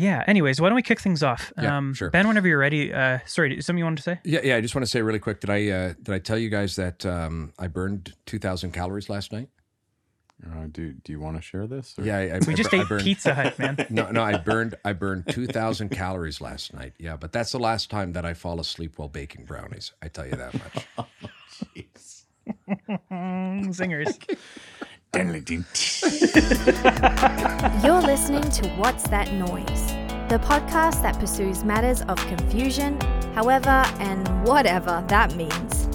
Yeah. Anyways, why don't we kick things off? Yeah, um, sure. Ben, whenever you're ready. Uh, sorry, something you wanted to say? Yeah, yeah. I just want to say really quick. Did I uh, did I tell you guys that um, I burned two thousand calories last night? Uh, do Do you want to share this? or- Yeah, I, I, We I just I ate burned, Pizza Hut, man. No, no, I burned I burned two thousand calories last night. Yeah, but that's the last time that I fall asleep while baking brownies. I tell you that much. Mm, Zingers. You're listening to What's That Noise? The podcast that pursues matters of confusion, however, and whatever that means.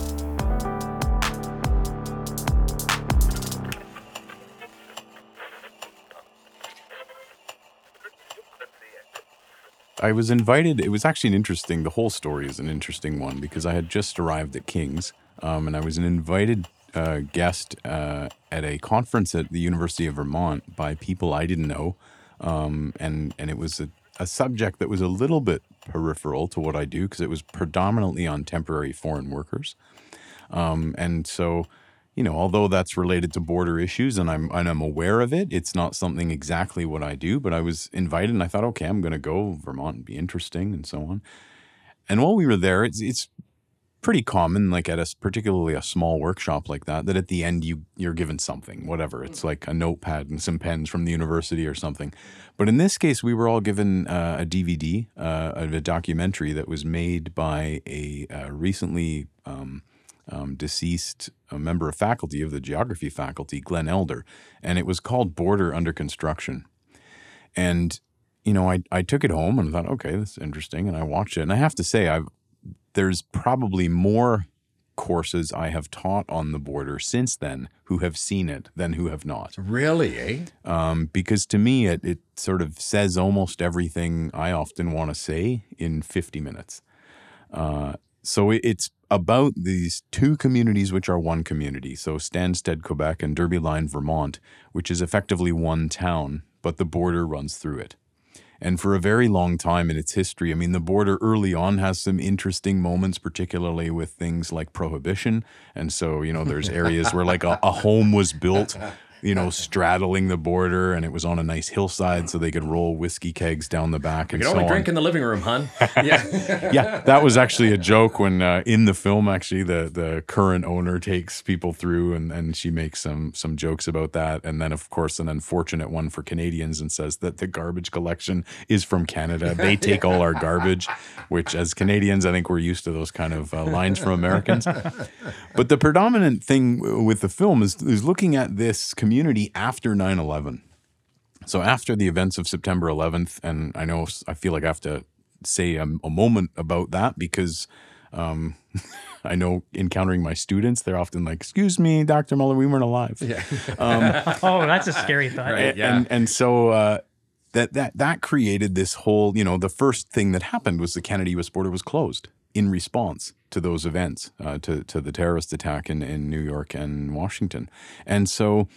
I was invited. It was actually an interesting. The whole story is an interesting one because I had just arrived at King's, um, and I was an invited uh, guest uh, at a conference at the University of Vermont by people I didn't know, um, and and it was a, a subject that was a little bit peripheral to what I do because it was predominantly on temporary foreign workers, um, and so. You know, although that's related to border issues and I'm and I'm aware of it, it's not something exactly what I do. But I was invited and I thought, okay, I'm going to go Vermont and be interesting and so on. And while we were there, it's it's pretty common, like at a particularly a small workshop like that, that at the end you you're given something, whatever. It's like a notepad and some pens from the university or something. But in this case, we were all given uh, a DVD uh, of a documentary that was made by a uh, recently um, um, deceased a member of faculty of the geography faculty, Glenn Elder, and it was called Border Under Construction. And you know, I I took it home and thought, okay, this is interesting, and I watched it. And I have to say, I've there's probably more courses I have taught on the border since then who have seen it than who have not. really, eh? Um, because to me, it, it sort of says almost everything I often want to say in 50 minutes. Uh, so it, it's about these two communities, which are one community. So Stanstead, Quebec, and Derby Line, Vermont, which is effectively one town, but the border runs through it. And for a very long time in its history, I mean, the border early on has some interesting moments, particularly with things like prohibition. And so, you know, there's areas where like a, a home was built, you know, straddling the border and it was on a nice hillside so they could roll whiskey kegs down the back You and can so only on drink in the living room, hon. Yeah. yeah, that was actually a joke when uh, in the film actually the the current owner takes people through and, and she makes some some jokes about that and then of course an unfortunate one for Canadians and says that the garbage collection is from Canada. They take all our garbage, which as Canadians I think we're used to those kind of uh, lines from Americans. But the predominant thing with the film is is looking at this community after 9/11. So after the events of September 11th, and I know I feel like I have to say a, a moment about that because um, I know encountering my students, they're often like, "Excuse me, Dr. Muller, we weren't alive." Yeah. oh, that's a scary thought. Right. Yeah. And and so uh, that that that created this whole, you know, the first thing that happened was the Canada U.S. border was closed in response to those events, uh, to to the terrorist attack in in New York and Washington, and so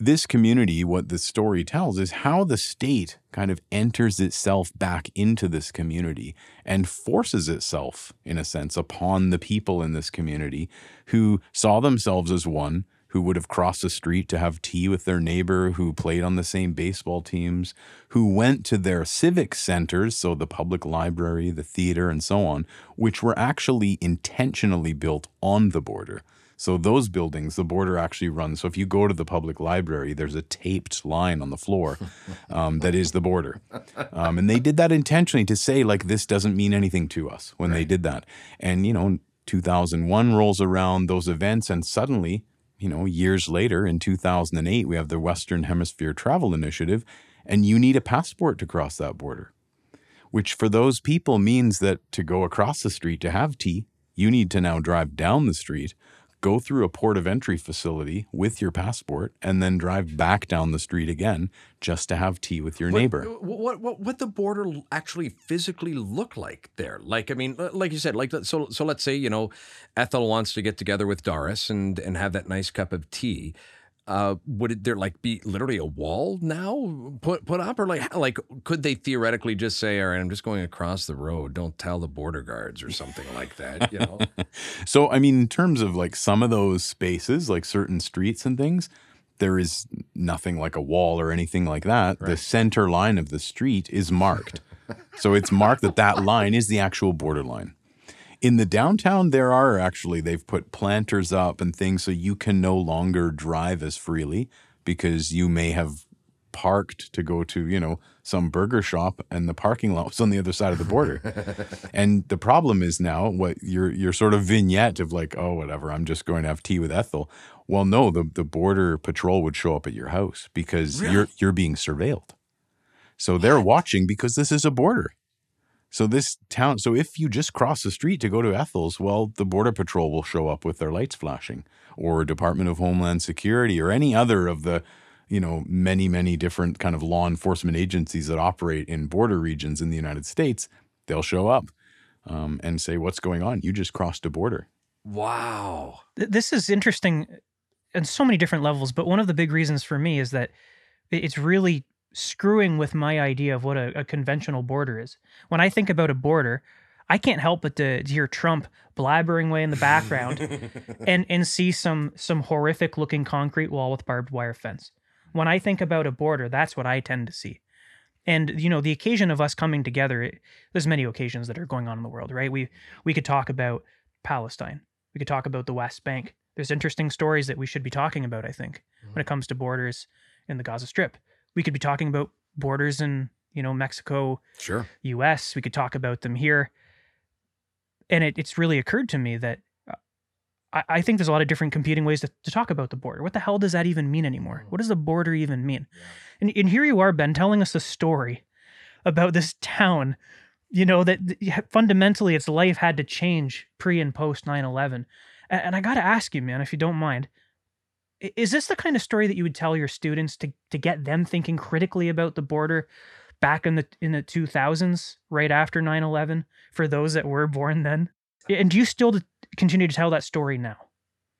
this community, what the story tells is how the state kind of enters itself back into this community and forces itself, in a sense, upon the people in this community who saw themselves as one, who would have crossed the street to have tea with their neighbor, who played on the same baseball teams, who went to their civic centers, so the public library, the theater, and so on, which were actually intentionally built on the border. So those buildings, the border actually runs. So if you go to the public library, there's a taped line on the floor um, that is the border, um, and they did that intentionally to say like this doesn't mean anything to us when they did that. And you know, 2001 rolls around those events, and suddenly, you know, years later in 2008, we have the Western Hemisphere Travel Initiative, and you need a passport to cross that border which for those people means that to go across the street to have tea, you need to now drive down the street, go through a port of entry facility with your passport, and then drive back down the street again just to have tea with your neighbor. Uh, what, what what what the border actually physically look like there? Like I mean, like you said, like so so let's say you know, Ethel wants to get together with Doris and and have that nice cup of tea. Uh, would it there like be literally a wall now put put up or like like could they theoretically just say all right I'm just going across the road don't tell the border guards or something like that you know So, I mean, in terms of like some of those spaces, like certain streets and things, there is nothing like a wall or anything like that. The center line of the street is marked. So it's marked that that line is the actual border line. In the downtown, there are actually, they've put planters up and things so you can no longer drive as freely because you may have parked to go to, you know, some burger shop and the parking lot was on the other side of the border. and the problem is now what your your sort of vignette of like, oh whatever, I'm just going to have tea with Ethel. Well, no, the, the border patrol would show up at your house because you're you're being surveilled. So they're watching because this is a border. So this town, so if you just cross the street to go to Ethel's, well, the border patrol will show up with their lights flashing, or Department of Homeland Security, or any other of the, you know, many many different kind of law enforcement agencies that operate in border regions in the United States. They'll show up um, and say, "What's going on? You just crossed a border." Wow. This is interesting on so many different levels, but one of the big reasons for me is that it's really screwing with my idea of what a, a conventional border is. When I think about a border, I can't help but to, to hear Trump blabbering away in the background and and see some some horrific looking concrete wall with barbed wire fence. When I think about a border, that's what I tend to see. And you know, the occasion of us coming together, it, there's many occasions that are going on in the world, right? We we could talk about Palestine. We could talk about the West Bank. There's interesting stories that we should be talking about, I think, when it mm-hmm. comes to borders in the Gaza Strip. We could be talking about borders in, you know, Mexico, Sure. US. We could talk about them here. And it, it's really occurred to me that uh, I, I think there's a lot of different competing ways to, to talk about the border. What the hell does that even mean anymore? What does the border even mean? And, and here you are, Ben, telling us a story about this town, you know, that fundamentally its life had to change pre and post 9 11. And, and I got to ask you, man, if you don't mind, is this the kind of story that you would tell your students to, to get them thinking critically about the border back in the in the 2000s right after 9/11 for those that were born then? And do you still continue to tell that story now?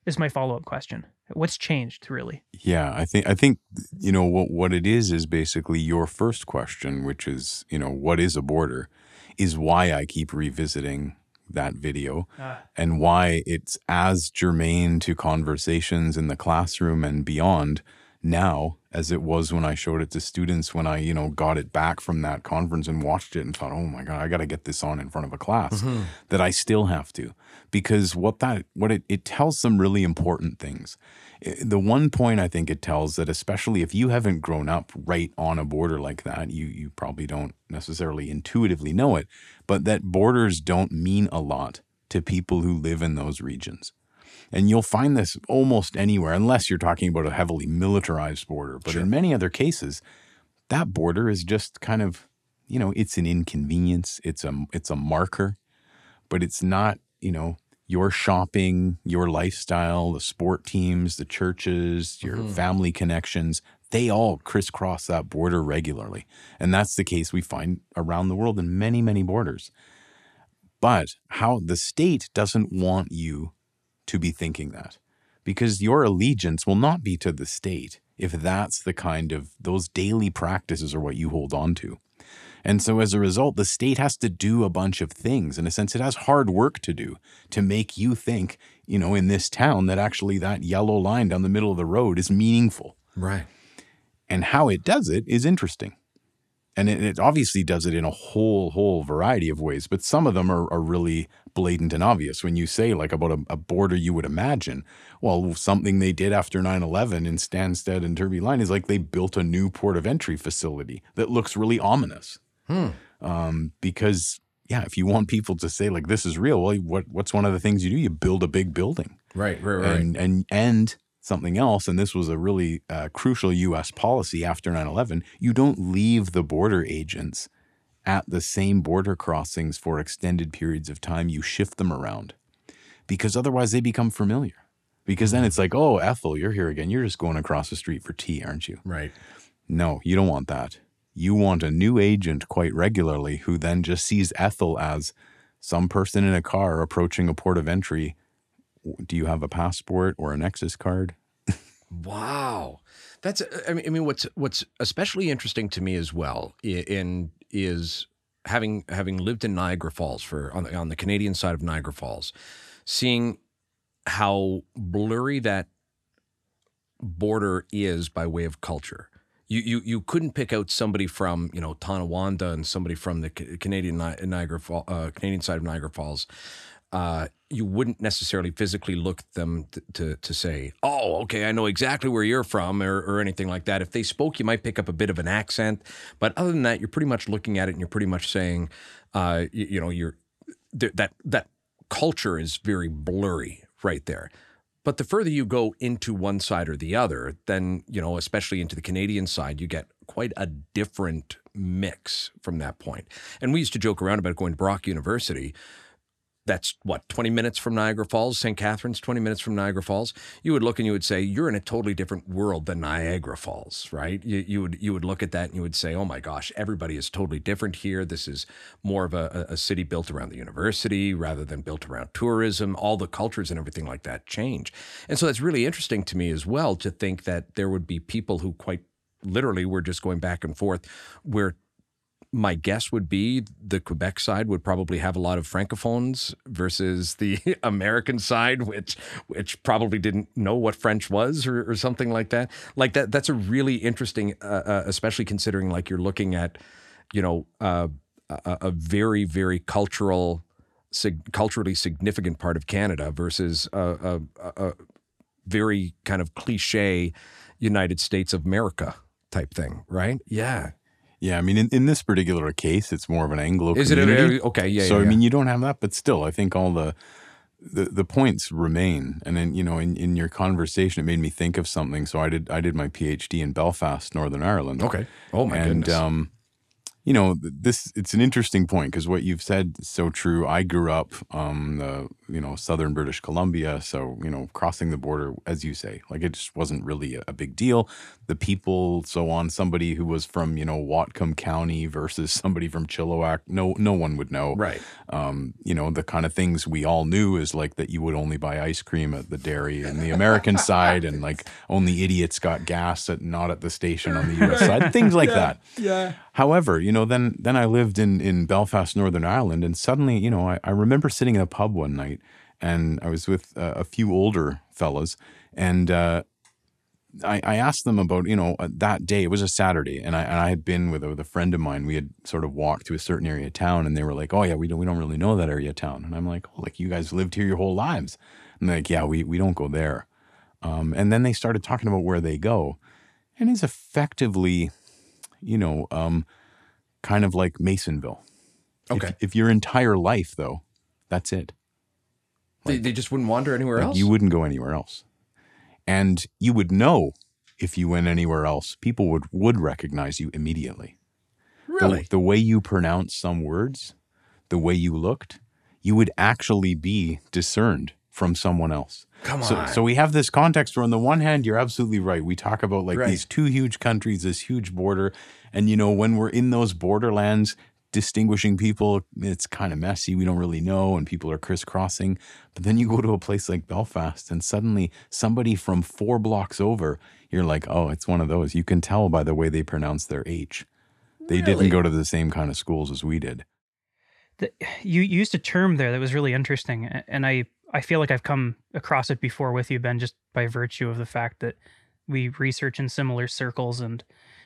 Is my follow-up question. What's changed really? Yeah, I think I think you know what what it is is basically your first question, which is you know what is a border, is why I keep revisiting that video Ah. and why it's as germane to conversations in the classroom and beyond now as it was when I showed it to students when I you know got it back from that conference and watched it and thought oh my god I got to get this on in front of a class mm-hmm. that I still have to. Because what that what it, it tells some really important things. The one point I think it tells that especially if you haven't grown up right on a border like that, you you probably don't necessarily intuitively know it, but that borders don't mean a lot to people who live in those regions. And you'll find this almost anywhere, unless you're talking about a heavily militarized border. But in many other cases, that border is just kind of, you know, it's an inconvenience. It's a it's a marker, but it's not, you know, your shopping, your lifestyle, the sport teams, the churches, your mm-hmm. family connections, they all crisscross that border regularly. And that's the case we find around the world in many, many borders. But how the state doesn't want you to be thinking that because your allegiance will not be to the state if that's the kind of those daily practices are what you hold on to. And so as a result, the state has to do a bunch of things. In a sense, it has hard work to do to make you think, you know, in this town that actually that yellow line down the middle of the road is meaningful. Right. And how it does it is interesting. And it, it obviously does it in a whole, whole variety of ways, but some of them are, are really blatant and obvious. When you say, like, about a, a border you would imagine, well, something they did after 9 11 in Stanstead and Derby Line is like they built a new port of entry facility that looks really ominous. Um, because, yeah, if you want people to say, like, this is real, well, what, what's one of the things you do? You build a big building Right. Right. Right. and and and something else and this was a really uh, crucial US policy after 9/11 you don't leave the border agents at the same border crossings for extended periods of time you shift them around because otherwise they become familiar because then it's like oh Ethel you're here again you're just going across the street for tea aren't you right. no, you don't want that. You want a new agent quite regularly who then just sees Ethel as some person in a car approaching a port of entry. Do you have a passport or a Nexus card? Wow, that's I mean, I mean, what's what's especially interesting to me as well, in is having having lived in Niagara Falls for on the on the Canadian side of Niagara Falls, seeing how blurry that border is by way of culture. you you you couldn't pick out somebody from you know Tonawanda and somebody from the Canadian Niagara uh, Canadian side of Niagara Falls. Uh, you wouldn't necessarily physically look at them t- to to say, "Oh, okay, I know exactly where you're from," or, or anything like that. If they spoke, you might pick up a bit of an accent, but other than that, you're pretty much looking at it and you're pretty much saying, uh, you, you know, you're th- that that culture is very blurry right there. But the further you go into one side or the other, then, you know, especially into the Canadian side, you get quite a different mix from that point. And we used to joke around about going to Brock University. That's what, 20 minutes from Niagara Falls, St. Catharines, 20 minutes from Niagara Falls. You would look and you would say, You're in a totally different world than Niagara Falls, right? You, you would you would look at that and you would say, Oh my gosh, everybody is totally different here. This is more of a, a city built around the university rather than built around tourism. All the cultures and everything like that change. And so that's really interesting to me as well to think that there would be people who quite literally were just going back and forth where my guess would be the Quebec side would probably have a lot of francophones versus the American side, which which probably didn't know what French was or, or something like that. Like that, that's a really interesting, uh, uh, especially considering like you're looking at, you know, uh, a, a very very cultural, sig- culturally significant part of Canada versus a, a, a very kind of cliche United States of America type thing, right? Yeah. Yeah, I mean, in, in this particular case, it's more of an Anglo Is it a community. okay? Yeah. so yeah, I yeah. mean, you don't have that, but still, I think all the the, the points remain. And then you know, in, in your conversation, it made me think of something. So I did I did my PhD in Belfast, Northern Ireland. okay. Oh my and goodness. um, you know, this it's an interesting point because what you've said is so true. I grew up, um, the you know, southern British Columbia, so you know, crossing the border, as you say, like it just wasn't really a, a big deal. The people, so on. Somebody who was from you know Whatcom County versus somebody from Chilliwack, no, no one would know. right. Um, you know, the kind of things we all knew is like that you would only buy ice cream at the dairy in the American side, and like only idiots got gas at not at the station on the U.S. side, things like that. Yeah. However, you know, then then I lived in in Belfast, Northern Ireland, and suddenly, you know, I, I remember sitting in a pub one night, and I was with a few older fellas, and uh, I, I asked them about, you know, that day. It was a Saturday, and I and I had been with a, with a friend of mine. We had sort of walked to a certain area of town, and they were like, "Oh yeah, we don't we don't really know that area of town." And I'm like, "Oh, like you guys lived here your whole lives?" And they're like, "Yeah, we we don't go there." Um, and then they started talking about where they go, and it's effectively, you know, um, kind of like Masonville. If- Okay. If, your entire life, though, that's it. They, they just wouldn't wander anywhere Like, else. You wouldn't go anywhere else. And you would know if you went anywhere else, people would, would recognize you immediately. The- really? The, way you pronounce some words, the way you looked, you would actually be discerned from someone else. Come So, on. so we have this context where, on the one hand, you're absolutely right. We talk about like Right. these two huge countries, this huge border, and you know when we're in those borderlands, distinguishing people, it's kind of messy. We don't really know, and people are crisscrossing. But then you go to a place like Belfast, and suddenly somebody from four blocks over, you're like, oh, it's one of those. You can tell by the way they pronounce their H. They Really? didn't go to the same kind of schools as we did. the, you you used a term there that was really interesting, and I I feel like I've come across it before with you, Ben, just by virtue of the fact that we research in similar circles and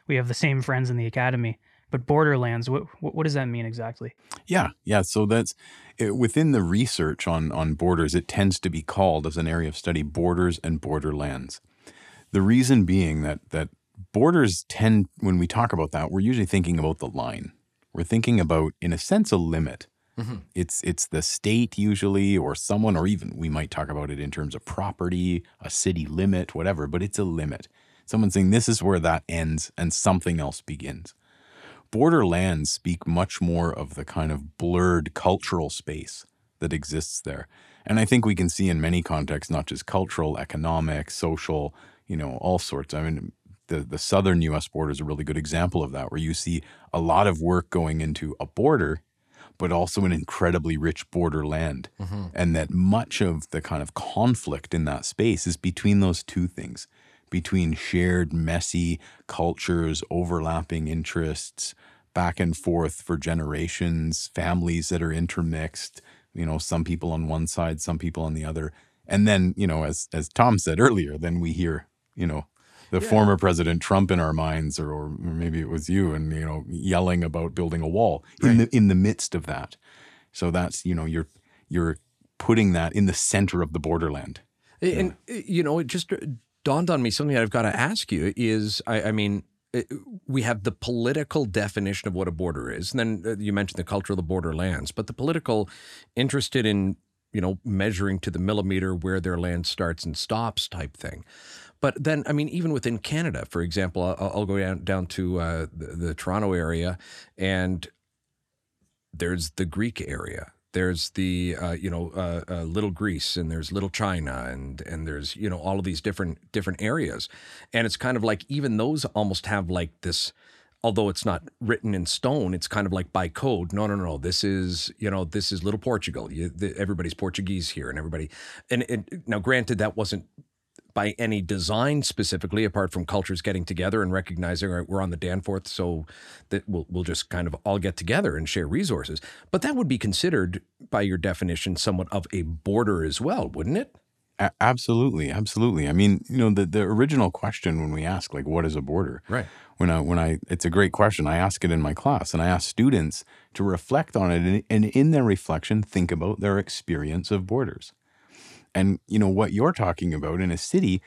we have the same friends in the academy. But borderlands, what what, does that mean exactly? Yeah, yeah. So that's it, within the research on on borders. It tends to be called as an area of study borders and borderlands. The reason being that that borders tend, when we talk about that, we're usually thinking about the line. We're thinking about, in a sense, a limit. Mhm. It's it's the state usually, or someone, or even we might talk about it in terms of property, a city limit, whatever. But it's a limit. Someone saying this is where that ends and something else begins borderlands speak much more of the kind of blurred cultural space that exists there. And I think we can see in many contexts, not just cultural, economic, social, you know, all sorts. I mean, the, the southern US border is a really good example of that, where you see a lot of work going into a border, but also an incredibly rich borderland. Mm-hmm. And that much of the kind of conflict in that space is between those two things between shared, messy cultures, overlapping interests, back and forth for generations, families that are intermixed, you know, some people on one side, some people on the other. And then, you know, as as Tom said earlier, then we hear, you know, the former President Trump in our minds, or, or maybe it was you, and you know, yelling about building a wall in the in the midst of that. So that's you know, you're you're putting that in the center of the borderland. And uh, you know, it just dawned on me something I've got to ask you is, I, I mean, we have the political definition of what a border is, and then uh, you mentioned the culture of the borderlands, but the political interested in you know measuring to the millimeter where their land starts and stops type thing. But then, I mean, even within Canada, for example, I'll, I'll go down down to uh, the, the Toronto area, and there's the Greek area. There's the uh, you know uh, uh, Little Greece, and there's Little China, and and there's you know all of these different different areas, and it's kind of like even those almost have like this. Although it's not written in stone, it's kind of like by code. No, no, no. This is you know this is Little Portugal. You, the, everybody's Portuguese here, and everybody. And, and now, granted, that wasn't by any design specifically, apart from cultures getting together and recognizing, all right, we're on the Danforth, so that we'll, we'll just kind of all get together and share resources. But that would be considered, by your definition, somewhat of a border as well, wouldn't it? A- absolutely, absolutely. I mean, you know, the the original question when we ask like, what is a border? Right. when I when I it's a great question. I ask it in my class, and I ask students to reflect on it, and, and in their reflection, think about their experience of borders. And you know what you're talking about in a city,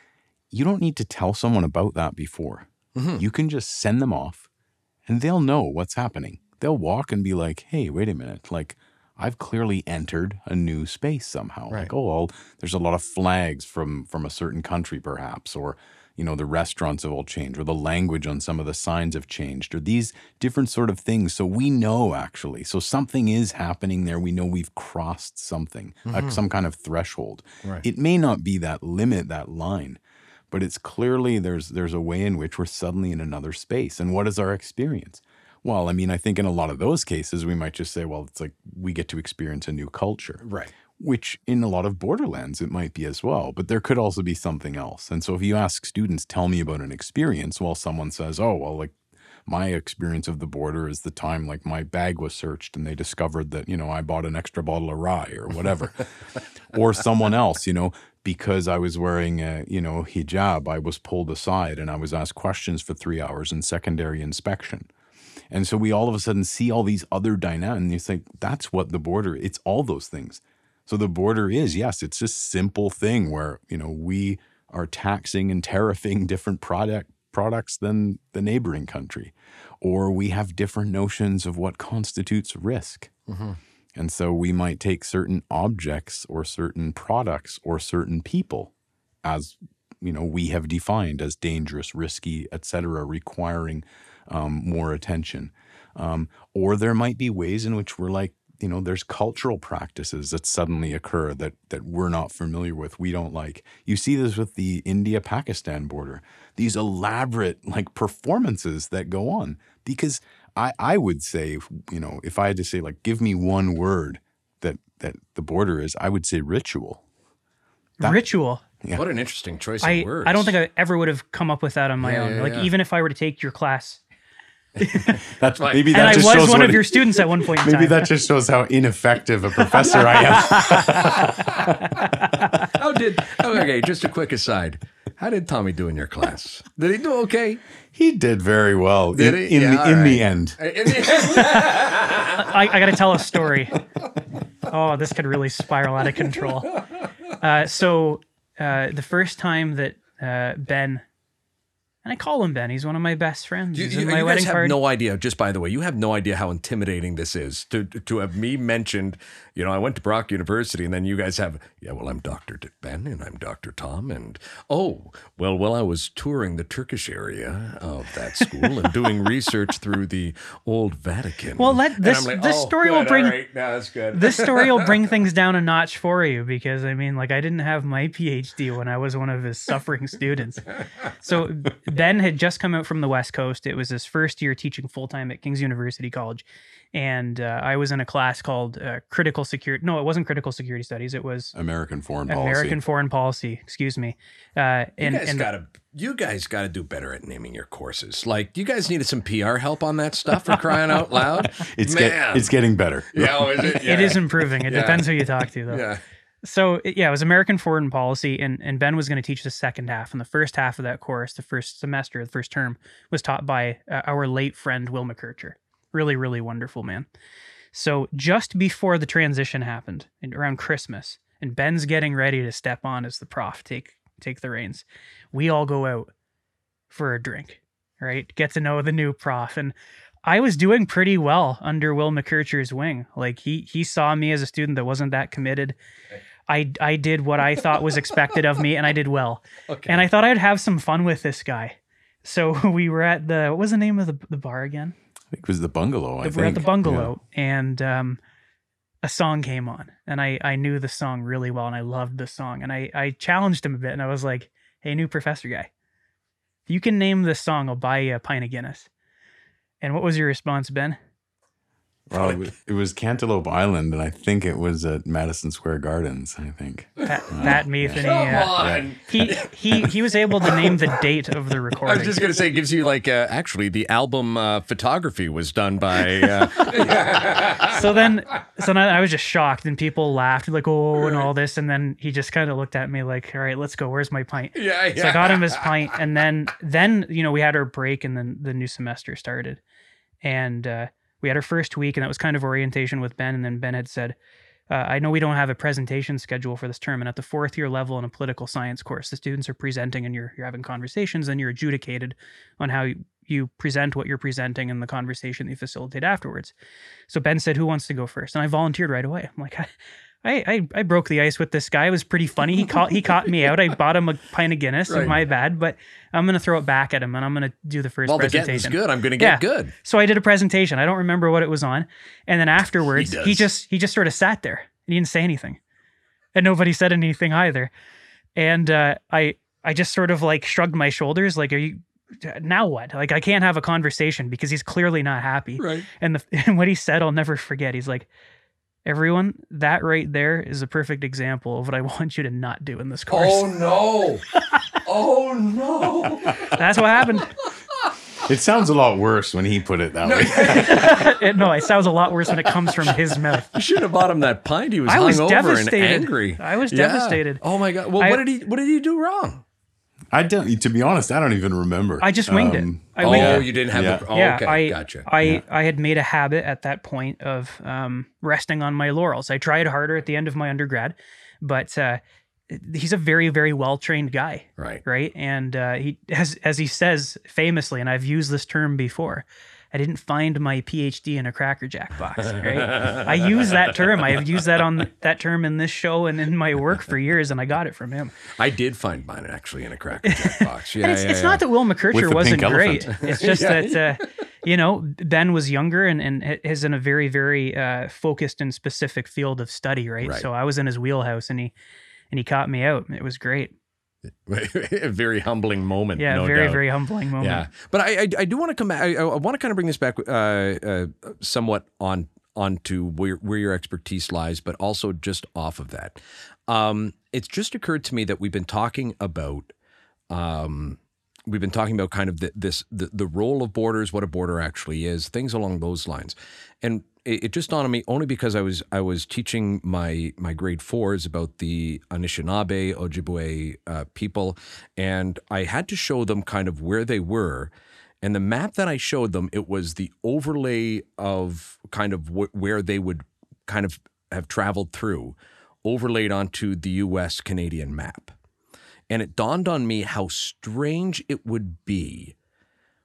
you don't need to tell someone about that before. Mm-hmm. You can just send them off, and they'll know what's happening. They'll walk and be like, "Hey, wait a minute! Like, I've clearly entered a new space somehow. Right. Like, oh, well, there's a lot of flags from from a certain country, perhaps, or you know, the restaurants have all changed, or the language on some of the signs have changed, or these different sort of things. So we know actually. So something is happening there. We know we've crossed something, like some kind of threshold. Right. It may not be that limit, that line, but it's clearly there's there's a way in which we're suddenly in another space. And what is our experience? Well, I mean, I think in a lot of those cases, we might just say, well, it's like we get to experience a new culture Right. Which in a lot of borderlands it might be as well but there could also be something else. And so if you ask students tell me about an experience well someone says oh well like my experience of the border is the time like my bag was searched and they discovered that you know i bought an extra bottle of rye or whatever. Or someone else you know because i was wearing a you know hijab i was pulled aside and i was asked questions for three hours in secondary inspection. And so we all of a sudden see all these other dynamics and you think that's what the border it's all those things so the border is, yes, it's this simple thing where, you know, we are taxing and tariffing different product products than the neighboring country. Or we have different notions of what constitutes risk. And so we might take certain objects or certain products or certain people as you know we have defined as dangerous, risky, etc., requiring um, more attention. Um, or there might be ways in which we're like, you know, there's cultural practices that suddenly occur that that we're not familiar with, we don't like. You see this with the India-Pakistan border. These elaborate like performances that go on because I I would say, you know, if I had to say like, give me one word that that the border is, I would say ritual. That- Ritual. Yeah. What an interesting choice I, of words. I don't think I ever would have come up with that on my Yeah, own. yeah, like yeah. even if I were to take your class, That's Right. maybe and that I just was shows one of it- your students at one point in Maybe time. that just shows how ineffective a professor I am. How did? oh, okay, just a quick aside. How did Tommy do in your class? Did he do okay? He did very well Did in, he? in, Yeah, the, all in the right. end. In the end- I, I got to tell a story. Oh, this could really spiral out of control. Uh, so uh, the first time that uh, Ben, and I call him Ben, he's one of my best friends. You, He's you- in you my guys have party. no idea. Just by the way, you have no idea how intimidating this is to to have me mentioned. You know, I went to Brock University, and then you guys have. Yeah, well, I'm Doctor Ben, and I'm Doctor Tom, and oh, well, while I was touring the Turkish area of that school and doing research through the old Vatican. Well, let- this- like, this oh, story will bring- right, no, that's good. this story will bring things down a notch for you because I mean, like, I didn't have my PhD when I was one of his suffering students. So Ben had just come out from the West Coast. It was his first year teaching full time at King's University College, and uh, I was in a class called uh, Critical Security. No, it wasn't Critical Security Studies. It was American foreign policy. American Foreign Policy. Excuse me. Uh, You guys and gotta, you guys gotta do better at naming your courses. Like, you guys needed some PR help on that stuff for crying out loud. It's Man. get, it's getting better. yeah, oh, is it? it is improving. It Yeah. depends who you talk to, though. Yeah. So yeah, it was American foreign policy, and and Ben was going to teach the second half, and the first half of that course, the first semester, the first term, was taught by uh, our late friend Will McKercher. Really, really wonderful man. So just before the transition happened, and around Christmas, and Ben's getting ready to step on as the prof, take take the reins. We all go out for a drink, right? Get to know the new prof, and I was doing pretty well under Will McKercher's wing. Like he he saw me as a student that wasn't that committed. I I did what I thought was expected of me, and I did well. Okay. And I thought I'd have some fun with this guy. So we were at the what was the name of the, the bar again? I think it was the bungalow. I we think were at the bungalow, and um, a song came on, and I I knew the song really well, and I loved the song, and I I challenged him a bit, and I was like, "Hey, new professor guy, you can name this song, I'll buy you a pint of Guinness." And what was your response, Ben? Well, it was, it was Cantaloupe Island, and I think it was at Madison Square Gardens. I think. Pat, Pat Metheny. Come uh, on. he he he was able to name the date of the recording. I was just gonna say, it gives you like uh, actually the album uh, photography was done by. Uh, so then, so then I was just shocked, and people laughed like, "Oh," and all this, and then he just kind of looked at me like, "All right, let's go. Where's my pint?" yeah, yeah. So I got him his pint, and then then you know we had our break, and then the new semester started, and uh, we had our first week, and that was kind of orientation with Ben, and then Ben had said. Uh, I know we don't have a presentation schedule for this term, and at the fourth year level in a political science course, the students are presenting and you're you're having conversations, and you're adjudicated on how you, you present what you're presenting and the conversation that you facilitate afterwards. So Ben said, "Who wants to go first? And I volunteered right away. I'm like, I, I, I broke the ice with this guy. It was pretty funny. He caught he caught me out. I bought him a pint of Guinness. Right. My bad, but I'm gonna throw it back at him, and I'm gonna do the first well, the presentation. getting's good. I'm gonna get Yeah. good. So I did a presentation. I don't remember what it was on, and then afterwards, He he, just he just sort of sat there. and He didn't say anything, and nobody said anything either. And uh, I I just sort of like shrugged my shoulders, like, "Are you now what? Like I can't have a conversation because he's clearly not happy." Right. And the and what he said, I'll never forget. He's like, "Everyone, that right there is a perfect example of what I want you to not do in this course." Oh no! oh no! That's what happened. It sounds a lot worse when he put it that way. It- no, it sounds a lot worse when it comes from his mouth. You should have bought him that pint. He was I was hungover and devastated. angry. I was Yeah. devastated. Oh my god! Well, I- what did he? What did he do wrong? I don't. To be honest, I don't even remember. I just winged Um, it. I oh, winged you didn't have Yeah. the. Oh, yeah, okay, I, gotcha. I, Yeah. I had made a habit at that point of um, resting on my laurels. I tried harder at the end of my undergrad, but uh, he's a very, very well trained guy, right. right? And uh, he, as as he says famously, and I've used this term before. I didn't find my PhD in a Cracker Jack box, right? I use that term. I've used that on that term in this show and in my work for years, and I got it from him. I did find mine actually in a Cracker Jack box. Yeah, it's, yeah, it's yeah. not that Will the wasn't great. It's just Yeah. that, uh, you know, Ben was younger and, and is in a very, very uh, focused and specific field of study, right? Right. So I was in his wheelhouse and he and he caught me out. It was great. A very humbling moment. Yeah, no very, doubt. very humbling moment. Yeah, but I I, I do want to come back. I, I want to kind of bring this back uh, uh, somewhat on onto where where your expertise lies, but also just off of that. Um, it's just occurred to me that we've been talking about. Um, we've been talking about kind of the, this the, the role of borders, what a border actually is, things along those lines, and it, it just dawned on me only because I was I was teaching my my grade fours about the Anishinaabe Ojibwe uh, people, and I had to show them kind of where they were. And the map that I showed them, it was the overlay of kind of wh- where they would kind of have traveled through, overlaid onto the U.S. Canadian map. And it dawned on me how strange it would be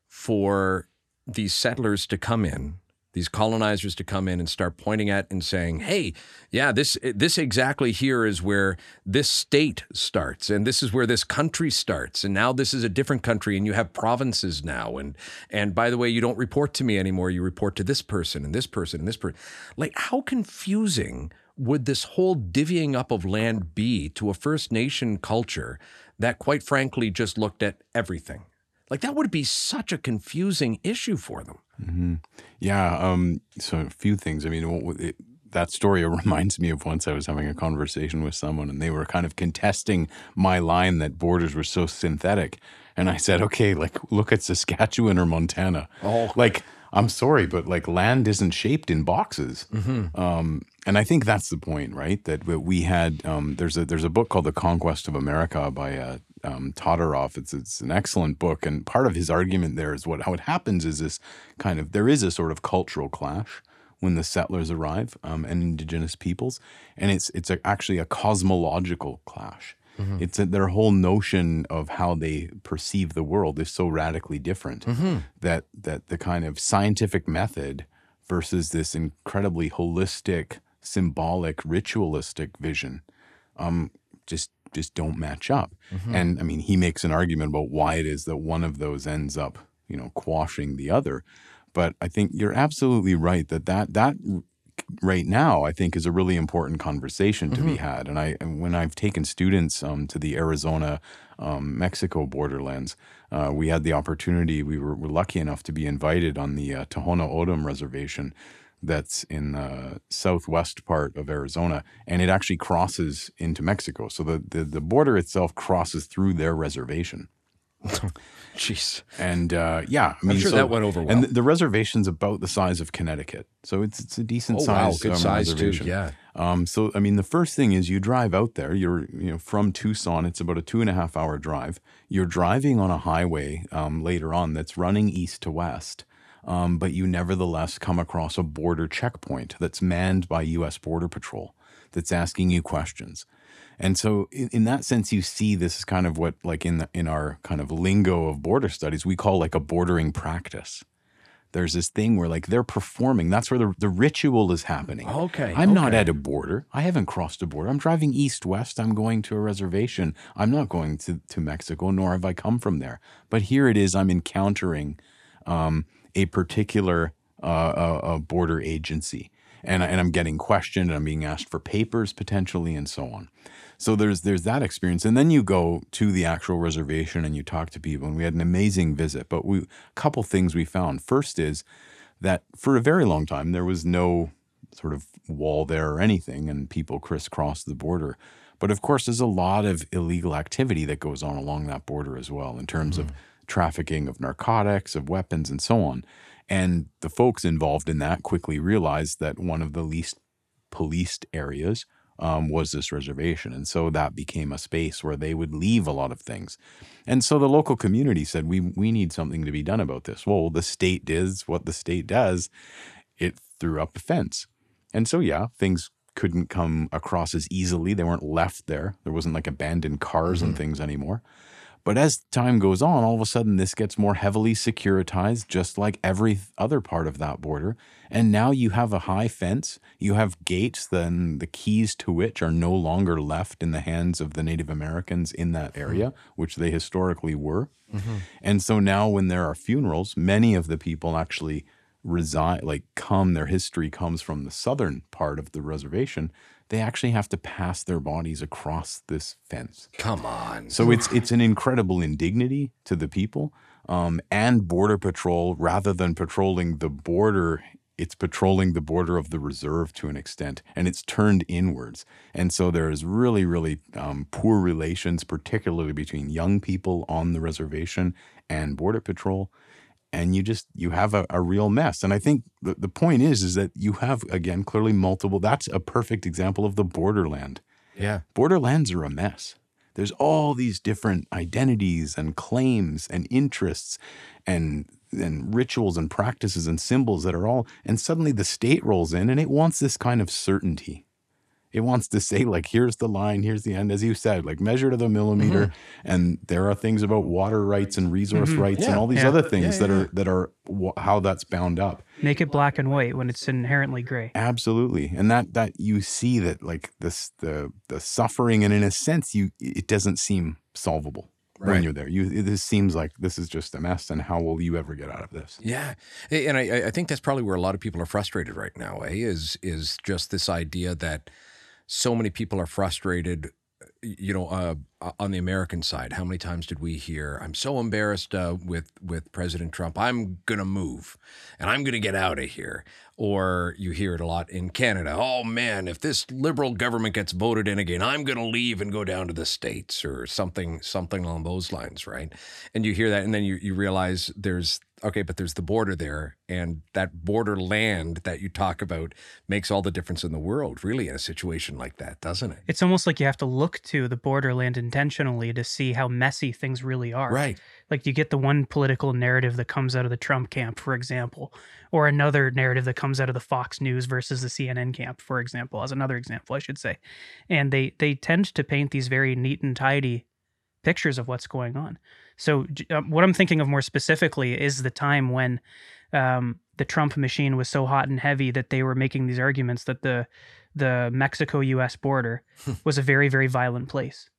for these settlers to come in, these colonizers to come in and start pointing at and saying, "Hey, yeah, this this exactly here is where this state starts, and this is where this country starts, and now this is a different country, and you have provinces now, and and by the way, you don't report to me anymore; you report to this person and this person and this person. Like, how confusing would this whole divvying up of land be to a First Nation culture that, quite frankly, just looked at everything? Like that would be such a confusing issue for them. Yeah. Um, so a few things. I mean, what- it, that story reminds me of once I was having a conversation with someone, and they were kind of contesting my line that borders were so synthetic, and I said, okay, like look at Saskatchewan or Montana. Oh. like I'm sorry, but like land isn't shaped in boxes. Mm-hmm. Um, and I think that's the point, right? That we- had um, there's a there's a book called The Conquest of America by uh, um, Todorov. It's it's an excellent book, and part of his argument there is what how it happens is this kind of there is a sort of cultural clash when the settlers arrive um, and indigenous peoples, and it's it's a, actually a cosmological clash. It's that their whole notion of how they perceive the world is so radically different that that the kind of scientific method versus this incredibly holistic, symbolic, ritualistic vision um, just just don't match up. And I mean, he makes an argument about why it is that one of those ends up, you know, quashing the other. But I think you're absolutely right that that that right now I think is a really important conversation to be had. And I and when I've taken students um, to the Arizona um, Mexico borderlands, uh, we had the opportunity. We were, were lucky enough to be invited on the uh, Tohono O'odham reservation that's in the southwest part of Arizona, and it actually crosses into Mexico. So the, the, the border itself crosses through their reservation. Jeez. And uh, yeah, I mean, sure so- that went over well. And the, the reservation's about the size of Connecticut, so it's it's a decent Oh wow, size. good um, size too. Yeah. Um, so I mean, the first thing is you drive out there. You're you know from Tucson. It's about a two and a half hour drive. You're driving on a highway um, later on that's running east to west. Um, but you nevertheless come across a border checkpoint that's manned by U.S. Border Patrol that's asking you questions. And so, in, in that sense, you see this is kind of what, like in the, in our kind of lingo of border studies, we call like a bordering practice. There's this thing where like they're performing. That's where the, the ritual is happening. Okay, I'm not at a border. I haven't crossed a border. I'm driving east west. I'm going to a reservation. I'm not going to, to Mexico, nor have I come from there. But here it is. I'm encountering um, a particular uh, uh, uh, border agency, and and I'm getting questioned. And I'm being asked for papers potentially, and so on. So there's there's that experience, and then you go to the actual reservation and you talk to people, and we had an amazing visit. But we a couple things we found. First is that for a very long time there was no sort of wall there or anything, and people crisscrossed the border. But of course, there's a lot of illegal activity that goes on along that border as well, in terms of trafficking of narcotics, of weapons, and so on. And the folks involved in that quickly realized that one of the least policed areas um, was this reservation. And so that became a space where they would leave a lot of things. And so the local community said, we, we need something to be done about this. Well, the state does what the state does it threw up a fence. And so, yeah, things couldn't come across as easily. They weren't left there. There wasn't like abandoned cars and things anymore. But as time goes on, all of a sudden this gets more heavily securitized, just like every other part of that border. And now you have a high fence, you have gates, then the keys to which are no longer left in the hands of the Native Americans in that hmm. area, which they historically were. Mm-hmm. And so now when there are funerals, many of the people actually reside, like come, their history comes from the southern part of the reservation. They actually have to pass their bodies across this fence. Come on. So it's it's an incredible indignity to the people, um, and border patrol rather than patrolling the border, it's patrolling the border of the reserve to an extent, and it's turned inwards. And so there is really really um, poor relations, particularly between young people on the reservation and border patrol. And you just you have a, a real mess. And I think the, the point is is that you have again clearly multiple. That's a perfect example of the borderland yeah. borderlands are a mess. There's all these different identities and claims and interests and and rituals and practices and symbols that are all and suddenly the state rolls in and it wants this kind of certainty. It wants to say like here's the line, here's the end as you said, like measure to the millimeter and there are things about water rights and resource rights and all these Yeah. other things Yeah, that yeah, are that are wh- how that's bound up. Make it black and white when it's inherently gray. Absolutely. And that that you see that like this the the suffering and in a sense you it doesn't seem solvable Right. when you're there. You it this seems like this is just a mess and how will you ever get out of this? Yeah, and I, I think that's probably where a lot of people are frustrated right now. Eh? Is is just this idea that so many people are frustrated. You know, uh, on the American side, how many times did we hear, "I'm so embarrassed uh, with with President Trump. I'm gonna move, and I'm gonna get out of here." Or you hear it a lot in Canada. Oh man, if this liberal government gets voted in again, I'm gonna leave and go down to the states or something something along those lines, right? And you hear that, and then you you realize there's okay, but there's the border there, and that border land that you talk about makes all the difference in the world, really, in a situation like that, doesn't it? It's almost like you have to look to the borderland intentionally to see how messy things really are. Right. Like you get the one political narrative that comes out of the Trump camp, for example, or another narrative that comes out of the Fox News versus the CNN camp, for example, as another example, I should say. And they they tend to paint these very neat and tidy pictures of what's going on. So um, what I'm thinking of more specifically is the time when um, the Trump machine was so hot and heavy that they were making these arguments that the the Mexico U.S. border was a very very violent place.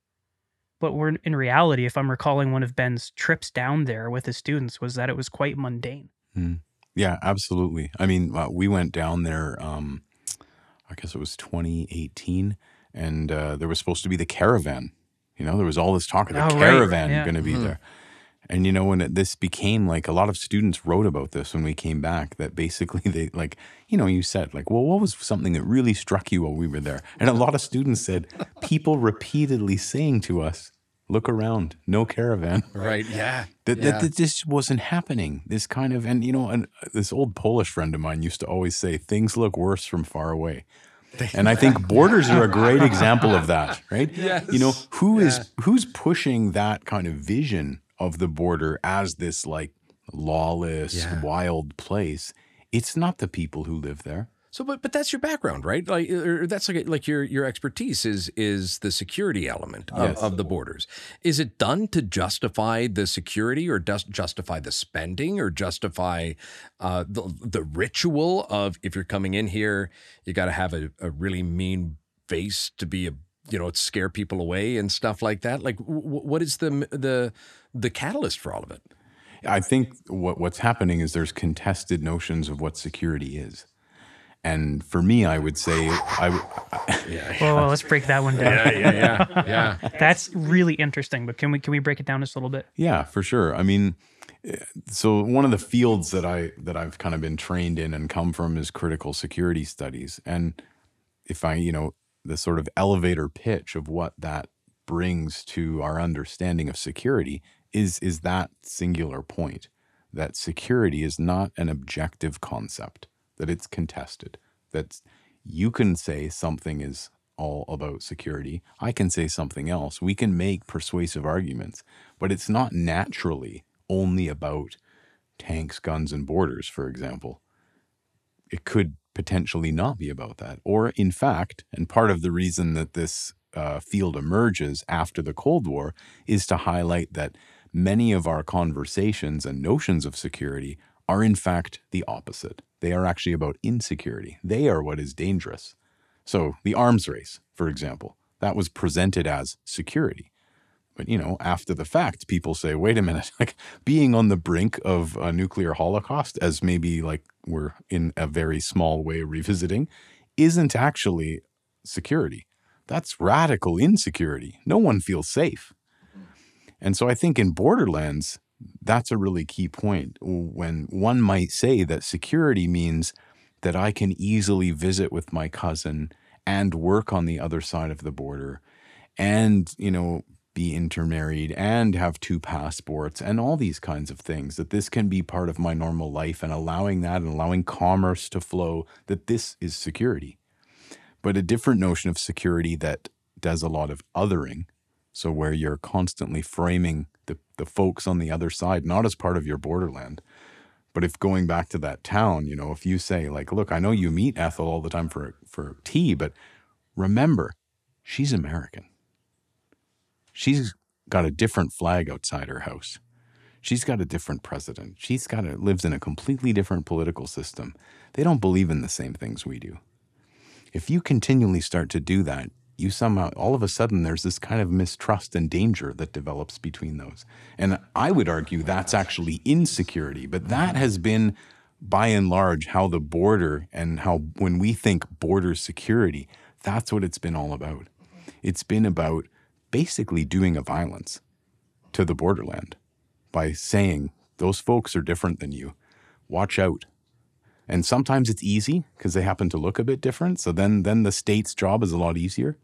But we're in reality, if I'm recalling one of Ben's trips down there with his students, was that it was quite mundane. Mm. Yeah, absolutely. I mean, uh, we went down there. Um, I guess it was 2018, and uh, there was supposed to be the caravan you know, there was all this talk of the oh, caravan right. yeah. going to be Mhm. there. And you know, when it, this became like a lot of students wrote about this when we came back, that basically they like, you know, you said like, well, what was something that really struck you while we were there? And a lot of students said people repeatedly saying to us, "Look around, no caravan." Right. Yeah. That, Yeah. that, that this wasn't happening. This kind of, and you know, and uh, this old Polish friend of mine used to always say, "Things look worse from far away." And I think borders are a great example of that, right? Yes. You know, who is who's pushing that kind of vision of the border as this like lawless, Yeah. wild place? It's not the people who live there. So, but but that's your background, right? Like, or that's like like your your expertise is is the security element of, Yes. of the borders. Is it done to justify the security, or does justify the spending, or justify uh, the the ritual of if you're coming in here, you got to have a, a really mean face to be a you know scare people away and stuff like that. Like, w- what is the the the catalyst for all of it? I think what what's happening is there's contested notions of what security is. And for me, I would say I w- Yeah, Well, let's break that one down. yeah, yeah, yeah, yeah. That's really interesting. But can we can we break it down just a little bit? Yeah, for sure. I mean, eh, so one of the fields that I that I've kind of been trained in and come from is critical security studies. And if I, you know, the sort of elevator pitch of what that brings to our understanding of security is is that singular point that security is not an objective concept, that it's contested, that you can say something is all about security. I can say something else. We can make persuasive arguments, but it's not naturally only about tanks, guns, and borders, for example. It could potentially not be about that. Or, in fact, and part of the reason that this uh, field emerges after the Cold War is to highlight that many of our conversations and notions of security are, in fact, the opposite. They are actually about insecurity. They are what is dangerous. So, the arms race, for example, that was presented as security. But, you know, after the fact, people say, wait a minute, like being on the brink of a nuclear holocaust, as maybe like we're in a very small way revisiting, isn't actually security. That's radical insecurity. No one feels safe. And so I think in Borderlands, that's a really key point when one might say that security means that I can easily visit with my cousin and work on the other side of the border and, you know, be intermarried and have two passports and all these kinds of things that this can be part of my normal life and allowing that and allowing commerce to flow that this is security. But a different notion of security that does a lot of othering so where you're constantly framing the, the folks on the other side not as part of your borderland. But if going back to that town you know if you say like look i know you meet ethel all the time for for tea but remember she's american. She's got a different flag outside her house. She's got a different president. She's got a lives in a completely different political system. They don't believe in the same things we do. If you continually start to do that you somehow all of a sudden there's this kind of mistrust and danger that develops between those and i would argue that's actually insecurity but that has been by and large how the border and how when we think border security that's what it's been all about it's been about basically doing a violence to the borderland by saying those folks are different than you. Watch out. And sometimes it's easy because they happen to look a bit different. So then then the state's job is a lot easier.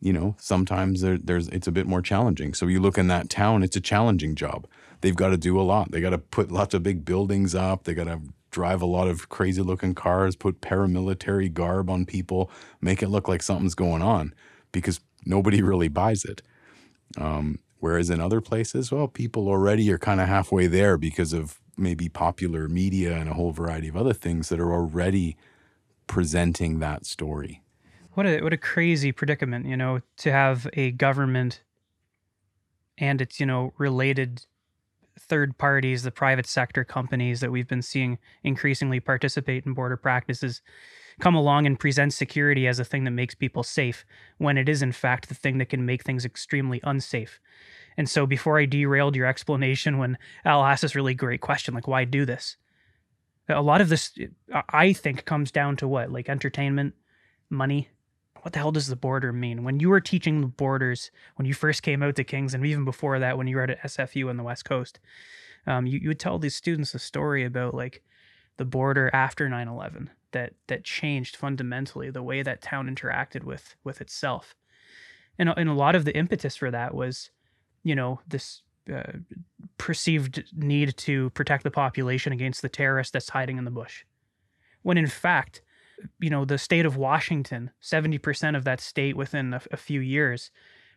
You know, sometimes there, there's it's a bit more challenging. So you look in that town, it's a challenging job. They've got to do a lot. They got to put lots of big buildings up. They got to drive a lot of crazy looking cars, put paramilitary garb on people, make it look like something's going on because nobody really buys it. Um, whereas in other places, well, people already are kind of halfway there because of maybe popular media and a whole variety of other things that are already presenting that story. What a what a crazy predicament, you know, to have a government and its, you know, related third parties, the private sector companies that we've been seeing increasingly participate in border practices come along and present security as a thing that makes people safe when it is in fact the thing that can make things extremely unsafe. And so before I derailed your explanation when Al asked this really great question like why do this? A lot of this I think comes down to what? Like entertainment, money, what the hell does the border mean? When you were teaching the borders, when you first came out to Kings, and even before that, when you were at SFU on the West Coast, um, you, you would tell these students a story about like the border after 9-11 that that changed fundamentally the way that town interacted with with itself. And, and a lot of the impetus for that was, you know, this uh, perceived need to protect the population against the terrorist that's hiding in the bush. When in fact, you know, the state of Washington, 70% of that state within a, a, few years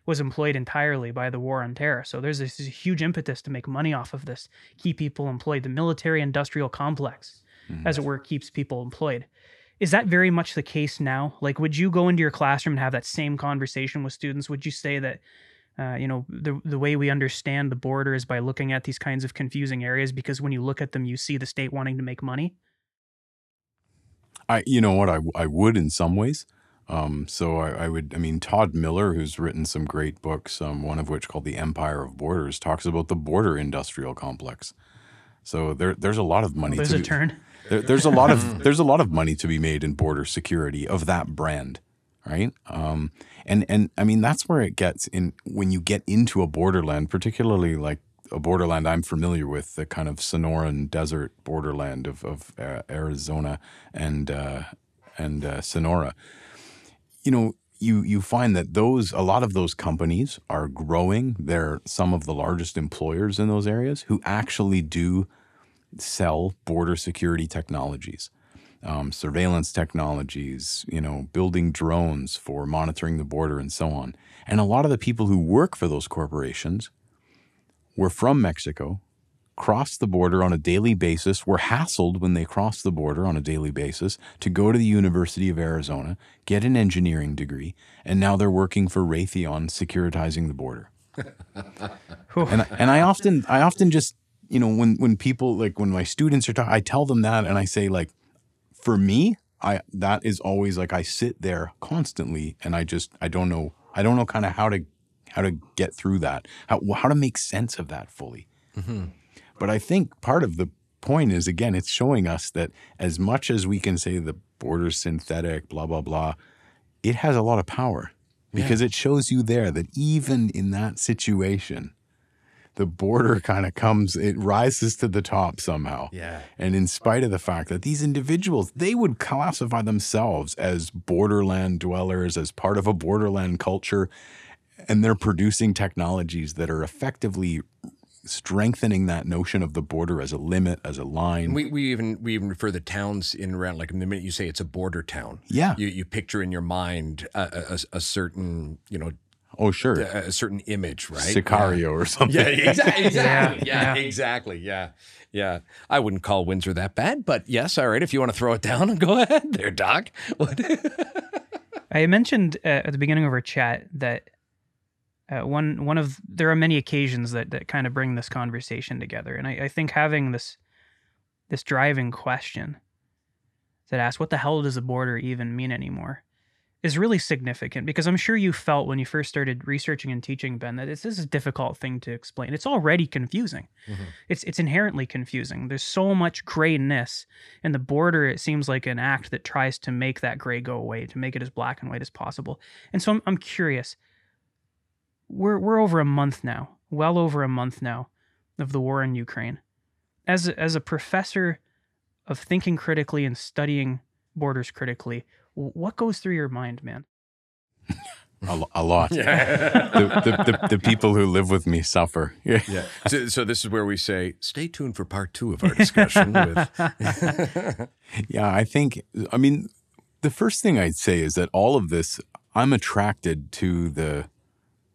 was employed entirely by the war on terror. So there's this, this huge impetus to make money off of this, keep people employed. The military industrial complex, mm-hmm. as it were, keeps people employed. Is that very much the case now? Like, would you go into your classroom and have that same conversation with students? Would you say that, uh, you know, the the way we understand the border is by looking at these kinds of confusing areas? Because when you look at them, you see the state wanting to make money. I, you know what, I, I would in some ways. Um, so I, I, would, I mean, Todd Miller, who's written some great books, um, one of which called The Empire of Borders, talks about the border industrial complex. So there, there's a lot of money. There's to a be, turn. There, there's a lot of there's a lot of money to be made in border security of that brand, right? Um, and and I mean that's where it gets in when you get into a borderland, particularly like a borderland I'm familiar with, the kind of Sonoran desert borderland of, of uh, Arizona and uh, and uh, Sonora. You know, you you find that those a lot of those companies are growing. They're some of the largest employers in those areas who actually do sell border security technologies. Um, surveillance technologies, you know, building drones for monitoring the border and so on. And a lot of the people who work for those corporations were from Mexico, crossed the border on a daily basis, were hassled when they crossed the border on a daily basis to go to the University of Arizona, get an engineering degree, and now they're working for Raytheon securitizing the border. and, and I often I often just you know when when people like when my students are talking I tell them that and I say like for me I that is always like I sit there constantly and I just I don't know I don't know kind of how to how to get through that, how, how to make sense of that fully. Mm-hmm. But I think part of the point is, again, it's showing us that as much as we can say the border's synthetic, blah, blah, blah, it has a lot of power because yeah. it shows you there that even in that situation, the border kind of comes, it rises to the top somehow. Yeah. And in spite of the fact that these individuals, they would classify themselves as borderland dwellers, as part of a borderland culture and they're producing technologies that are effectively strengthening that notion of the border as a limit, as a line. We, we even we even refer the towns in around like the minute you say it's a border town. Yeah, you, you picture in your mind a, a, a certain you know. Oh sure, a, a certain image, right? Sicario yeah. or something. Yeah, exactly. Exactly. yeah, yeah, exactly. Yeah, yeah. I wouldn't call Windsor that bad, but yes, all right. If you want to throw it down, go ahead, there, Doc. I mentioned uh, at the beginning of our chat that uh, one one of there are many occasions that that kind of bring this conversation together, and I, I think having this this driving question that asks what the hell does a border even mean anymore is really significant because I'm sure you felt when you first started researching and teaching Ben that this is a difficult thing to explain. It's already confusing. Mm-hmm. It's it's inherently confusing. There's so much grayness, and the border it seems like an act that tries to make that gray go away, to make it as black and white as possible. And so I'm, I'm curious we're we're over a month now, well over a month now, of the war in Ukraine. As a, as a professor of thinking critically and studying borders critically, what goes through your mind, man? A, a lot. the, the, the, the people who live with me suffer. Yeah. Yeah. So, so this is where we say, stay tuned for part two of our discussion with. Yeah, I think, I mean, the first thing I'd say is that all of this, I'm attracted to the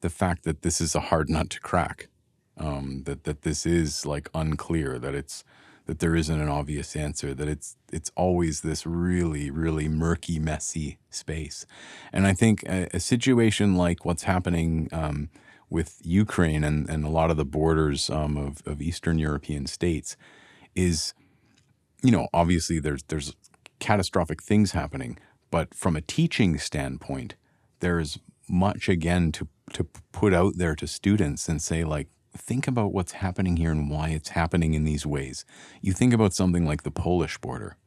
the fact that this is a hard nut to crack. Um, that that this is like unclear, that it's that there isn't an obvious answer, that it's it's always this really, really murky, messy space. And I think a, a situation like what's happening um, with Ukraine and, and a lot of the borders um, of, of Eastern European states is you know, obviously there's there's catastrophic things happening, but from a teaching standpoint, there's much again to to put out there to students and say like think about what's happening here and why it's happening in these ways. You think about something like the Polish border.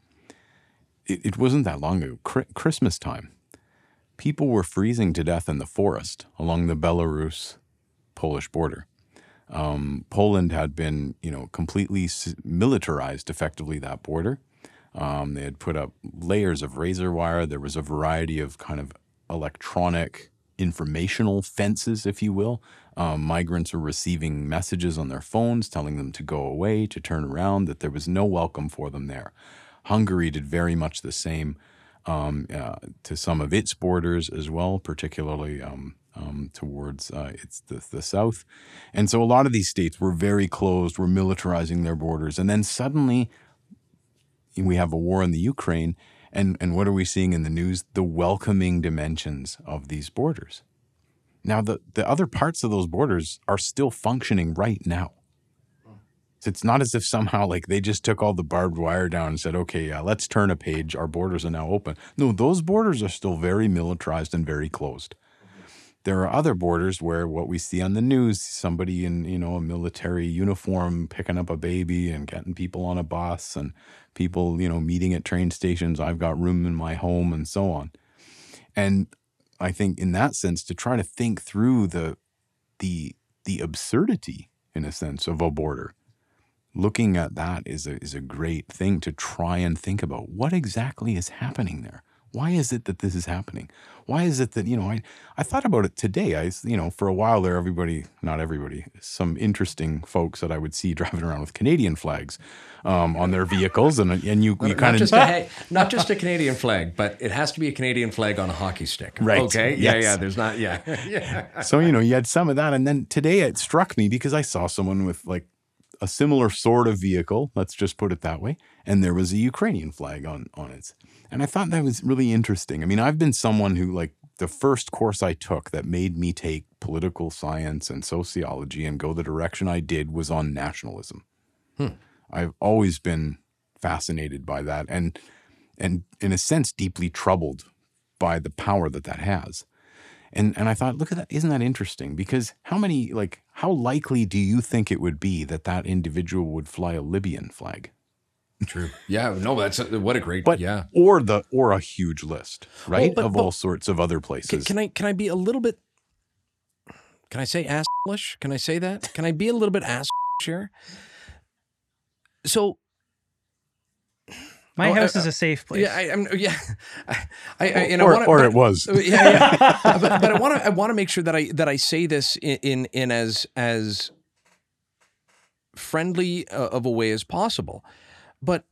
It, it wasn't that long ago, Chri- Christmas time. People were freezing to death in the forest along the Belarus Polish border. Um, Poland had been, you know, completely militarized effectively that border. Um, they had put up layers of razor wire. There was a variety of kind of electronic informational fences, if you will. Um, migrants were receiving messages on their phones telling them to go away, to turn around, that there was no welcome for them there. Hungary did very much the same um, uh, to some of its borders as well, particularly um, um, towards uh, its the, the south. And so a lot of these states were very closed, were militarizing their borders, and then suddenly we have a war in the Ukraine, and and what are we seeing in the news? The welcoming dimensions of these borders. Now the the other parts of those borders are still functioning right now. So it's not as if somehow like they just took all the barbed wire down and said, okay, yeah, let's turn a page. Our borders are now open. No, those borders are still very militarized and very closed. There are other borders where what we see on the news, somebody in, you know, a military uniform picking up a baby and getting people on a bus and people, you know, meeting at train stations, I've got room in my home and so on. And I think in that sense to try to think through the the the absurdity in a sense of a border looking at that is a, is a great thing to try and think about what exactly is happening there why is it that this is happening why is it that you know i, I thought about it today i you know for a while there everybody not everybody some interesting folks that i would see driving around with canadian flags um, on their vehicles and and you, you Not kind just, of a, hey, not just a Canadian flag, but it has to be a Canadian flag on a hockey stick. Right. Okay. Yeah. Yes. Yeah. There's not. Yeah. yeah. so you know you had some of that and then today it struck me because i saw someone with like a similar sort of vehicle let's just put it that way and there was a ukrainian flag on on it. And i thought that was really interesting. I mean i've been someone who like the first course i took that made me take political science and sociology and go the direction i did was on nationalism. Hmm. I've always been fascinated by that and and in a sense deeply troubled by the power that that has and and I thought, look at that, isn't that interesting? Because how many like how likely do you think it would be that that individual would fly a Libyan flag? True. Yeah. No. That's a, what a great. But yeah. or the or a huge list, right? but- of but- all sorts of other Can, places. can I can I be a little bit? Can I say asslish? Can I say that? Can I be a little bit ass here? So My Oh, house uh, is a safe place. yeah, I, I'm yeah, I, I, I and I or wanna, or but- it was. yeah, yeah. but, but I want to I want to make sure that I that I say this in in, in as as friendly uh, of a way as possible. But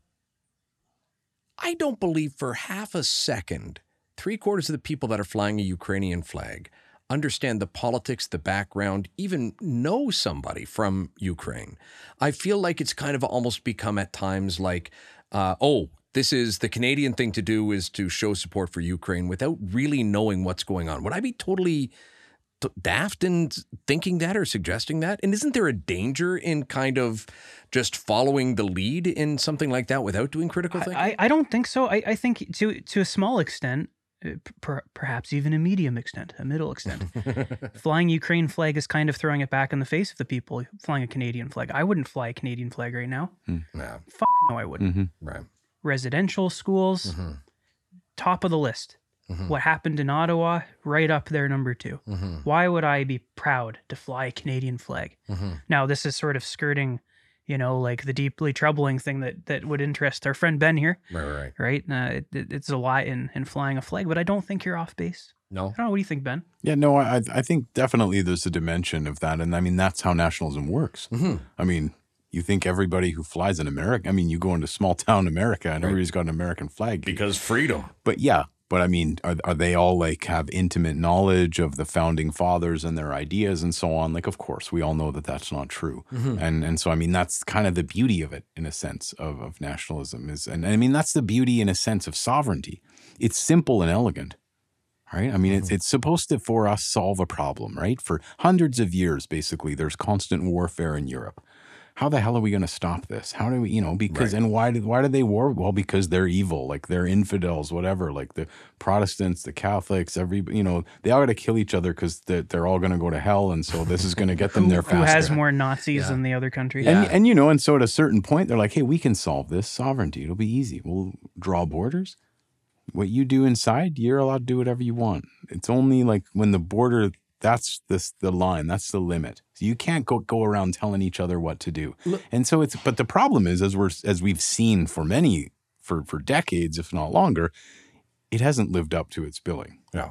I don't believe for half a second three quarters of the people that are flying a Ukrainian flag understand the politics, the background, even know somebody from Ukraine. I feel like it's kind of almost become at times like, uh, oh, this is the Canadian thing to do is to show support for Ukraine without really knowing what's going on. Would I be totally t- daft in thinking that or suggesting that? And isn't there a danger in kind of just following the lead in something like that without doing critical thinking? I, I don't think so. I, I think to to a small extent, uh, per, perhaps even a medium extent, a middle extent, flying Ukraine flag is kind of throwing it back in the face of the people flying a Canadian flag. I wouldn't fly a Canadian flag right now. yeah, Fuck no, I wouldn't. hmm right. Residential schools, Mhm. top of the list. Mhm. What happened in Ottawa, right up there, number 2 Mhm. Why would I be proud to fly a Canadian flag? Mhm. Now, this is sort of skirting, you know, like the deeply troubling thing that that would interest our friend Ben here, Right, right, right. right? Uh, it, it- it's a lot in in flying a flag, but I don't think you're off base. No. I don't know. What do you think, Ben? Yeah, no, I I think definitely there's a dimension of that, and I mean that's how nationalism works. hmm I mean, you think everybody who flies in America? I mean, you go into small town America and Right. everybody's got an American flag. Because freedom. but yeah, but I mean, are are they all like have intimate knowledge of the founding fathers and their ideas and so on? Like, of course, we all know that that's not true. Mhm. And and so I mean, that's kind of the beauty of it in a sense of of nationalism is, and I mean that's the beauty in a sense of sovereignty. It's simple and elegant. Right? I mean, it's it's supposed to for us solve a problem, right? For hundreds of years, basically, there's constant warfare in Europe. How the hell are we going to stop this? How do we, you know, because Right. and why did why do they war? Well, because they're evil, like they're infidels, whatever. Like the Protestants, the Catholics, every, you know, they all got to kill each other because they're, they're all going to go to hell, and so this is going to get them Who, there who has more Nazis Yeah. than the other country? Yeah. And and you know, and so at a certain point, they're like, "Hey, we can solve this sovereignty. It'll be easy. We'll draw borders. What you do inside, you're allowed to do whatever you want. It's only like when the border. That's this the line. That's the limit. So you can't go go around telling each other what to do. Look- And so it's. But the problem is, as we're as we've seen for many for for decades, if not longer, it hasn't lived up to its billing Yeah.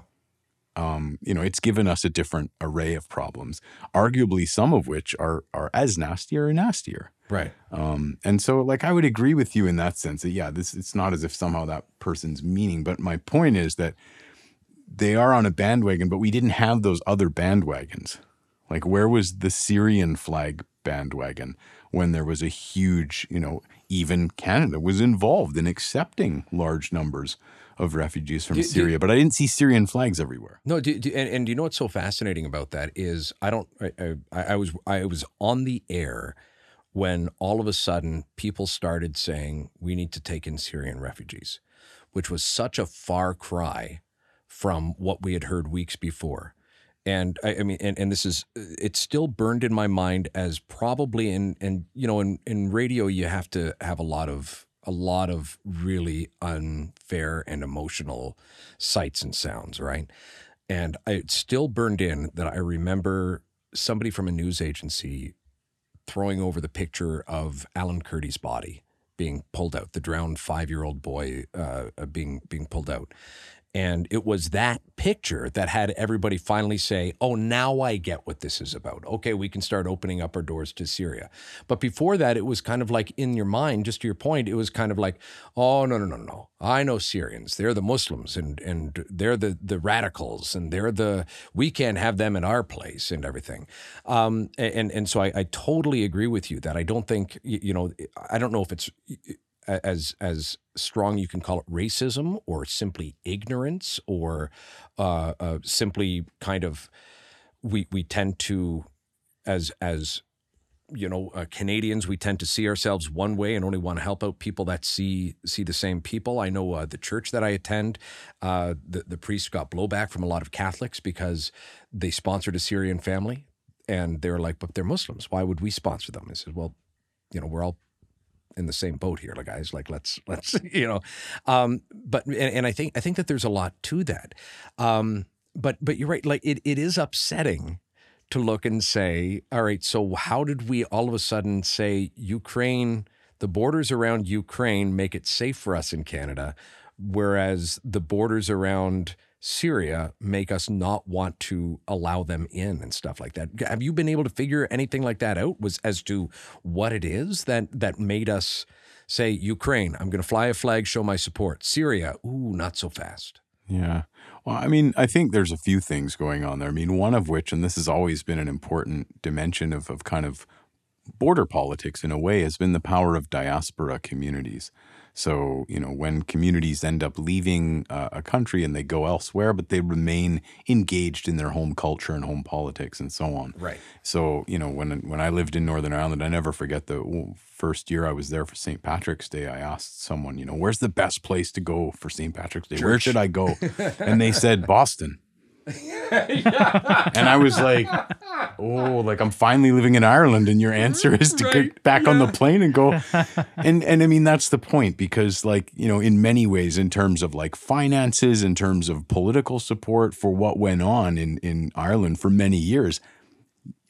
um, you know, it's given us a different array of problems, arguably some of which are are as nasty or nastier. Right. Um, and so, like, I would agree with you in that sense that yeah, this it's not as if somehow that person's meaning, but my point is that they are on a bandwagon, but we didn't have those other bandwagons. Like, where was the Syrian flag bandwagon when there was a huge, you know, even Canada was involved in accepting large numbers of refugees from Do- do- Syria, but I didn't see Syrian flags everywhere. No, do, do, and, and do you know what's so fascinating about that is I don't I, I, I was I was on the air when all of a sudden people started saying we need to take in Syrian refugees, which was such a far cry from what we had heard weeks before. And I, I mean, and, and this is it's still burned in my mind as probably in and you know in in radio you have to have a lot of a lot of really unfair and emotional sights and sounds, right? And I, it's still burned in that I remember somebody from a news agency throwing over the picture of Alan Kurdi's body being pulled out, the drowned five-year-old boy uh, uh, being being pulled out. And it was that picture that had everybody finally say, Oh, now I get what this is about. Okay, we can start opening up our doors to Syria. But before that, it was kind of like in your mind, just to your point, it was kind of like, Oh, no, no, no, no. I know Syrians. They're the Muslims and, and they're the, the radicals and they're the, we can't have them in our place and everything. Um, and, and so I, I totally agree with you that I don't think, you know, I don't know if it's, as as strong you can call it racism or simply ignorance or uh, uh, simply kind of we we tend to as as you know uh, Canadians we tend to see ourselves one way and only want to help out people that see see the same people. I know uh, the church that I attend, uh, the the priest got blowback from a lot of Catholics because they sponsored a Syrian family and they're like, but they're Muslims. Why would we sponsor them? I said, well, you know, we're all in the same boat here, like guys. Like let's let's you know, um, but and, and I think I think that there's a lot to that. Um, but but you're right. Like it it is upsetting to look and say, all right, so how did we all of a sudden say Ukraine, the borders around Ukraine make it safe for us in Canada, whereas the borders around Syria make us not want to allow them in and stuff like that. Have you been able to figure anything like that out? Was as to what it is that that made us say Ukraine, I'm going to fly a flag, show my support. Syria, ooh, not so fast. Yeah. Well, I mean, I think there's a few things going on there. I mean, one of which, and this has always been an important dimension of, of kind of border politics in a way, has been the power of diaspora communities. So, you know, when communities end up leaving uh, a country and they go elsewhere, but they remain engaged in their home culture and home politics and so on. Right. So, you know, when when I lived in Northern Ireland, I never forget the first year I was there for St. Patrick's Day. I asked someone, you know, where's the best place to go for St. Patrick's Day? Where should I go? and they said Boston. And I was like, oh, like I'm finally living in Ireland, and your answer is to Right, get back on the plane and go. and and I mean that's the point because like you know in many ways in terms of like finances, in terms of political support for what went on in in Ireland for many years,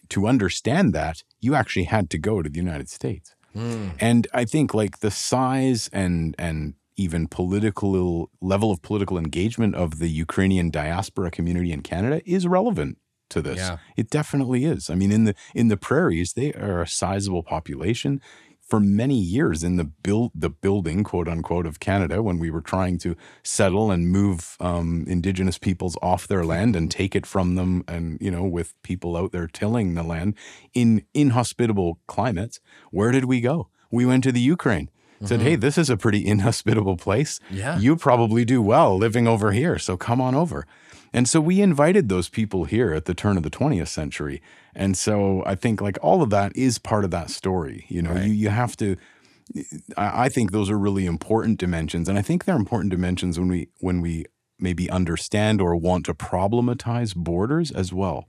to understand that you actually had to go to the United States. Hmm. And I think like the size and and even political level of political engagement of the Ukrainian diaspora community in Canada is relevant to this. Yeah. It definitely is. I mean in the in the prairies they are a sizable population for many years in the build the building quote unquote of Canada when we were trying to settle and move um, indigenous peoples off their land and take it from them and you know with people out there tilling the land in inhospitable climates where did we go we went to the Ukraine said hey mm-hmm. this is a pretty inhospitable place Yeah. you probably do well living over here so come on over and so we invited those people here at the turn of the 20th century. And so I think like all of that is part of that story. You know, Right. you, you have to I, I think those are really important dimensions. And I think they're important dimensions when we when we maybe understand or want to problematize borders as well.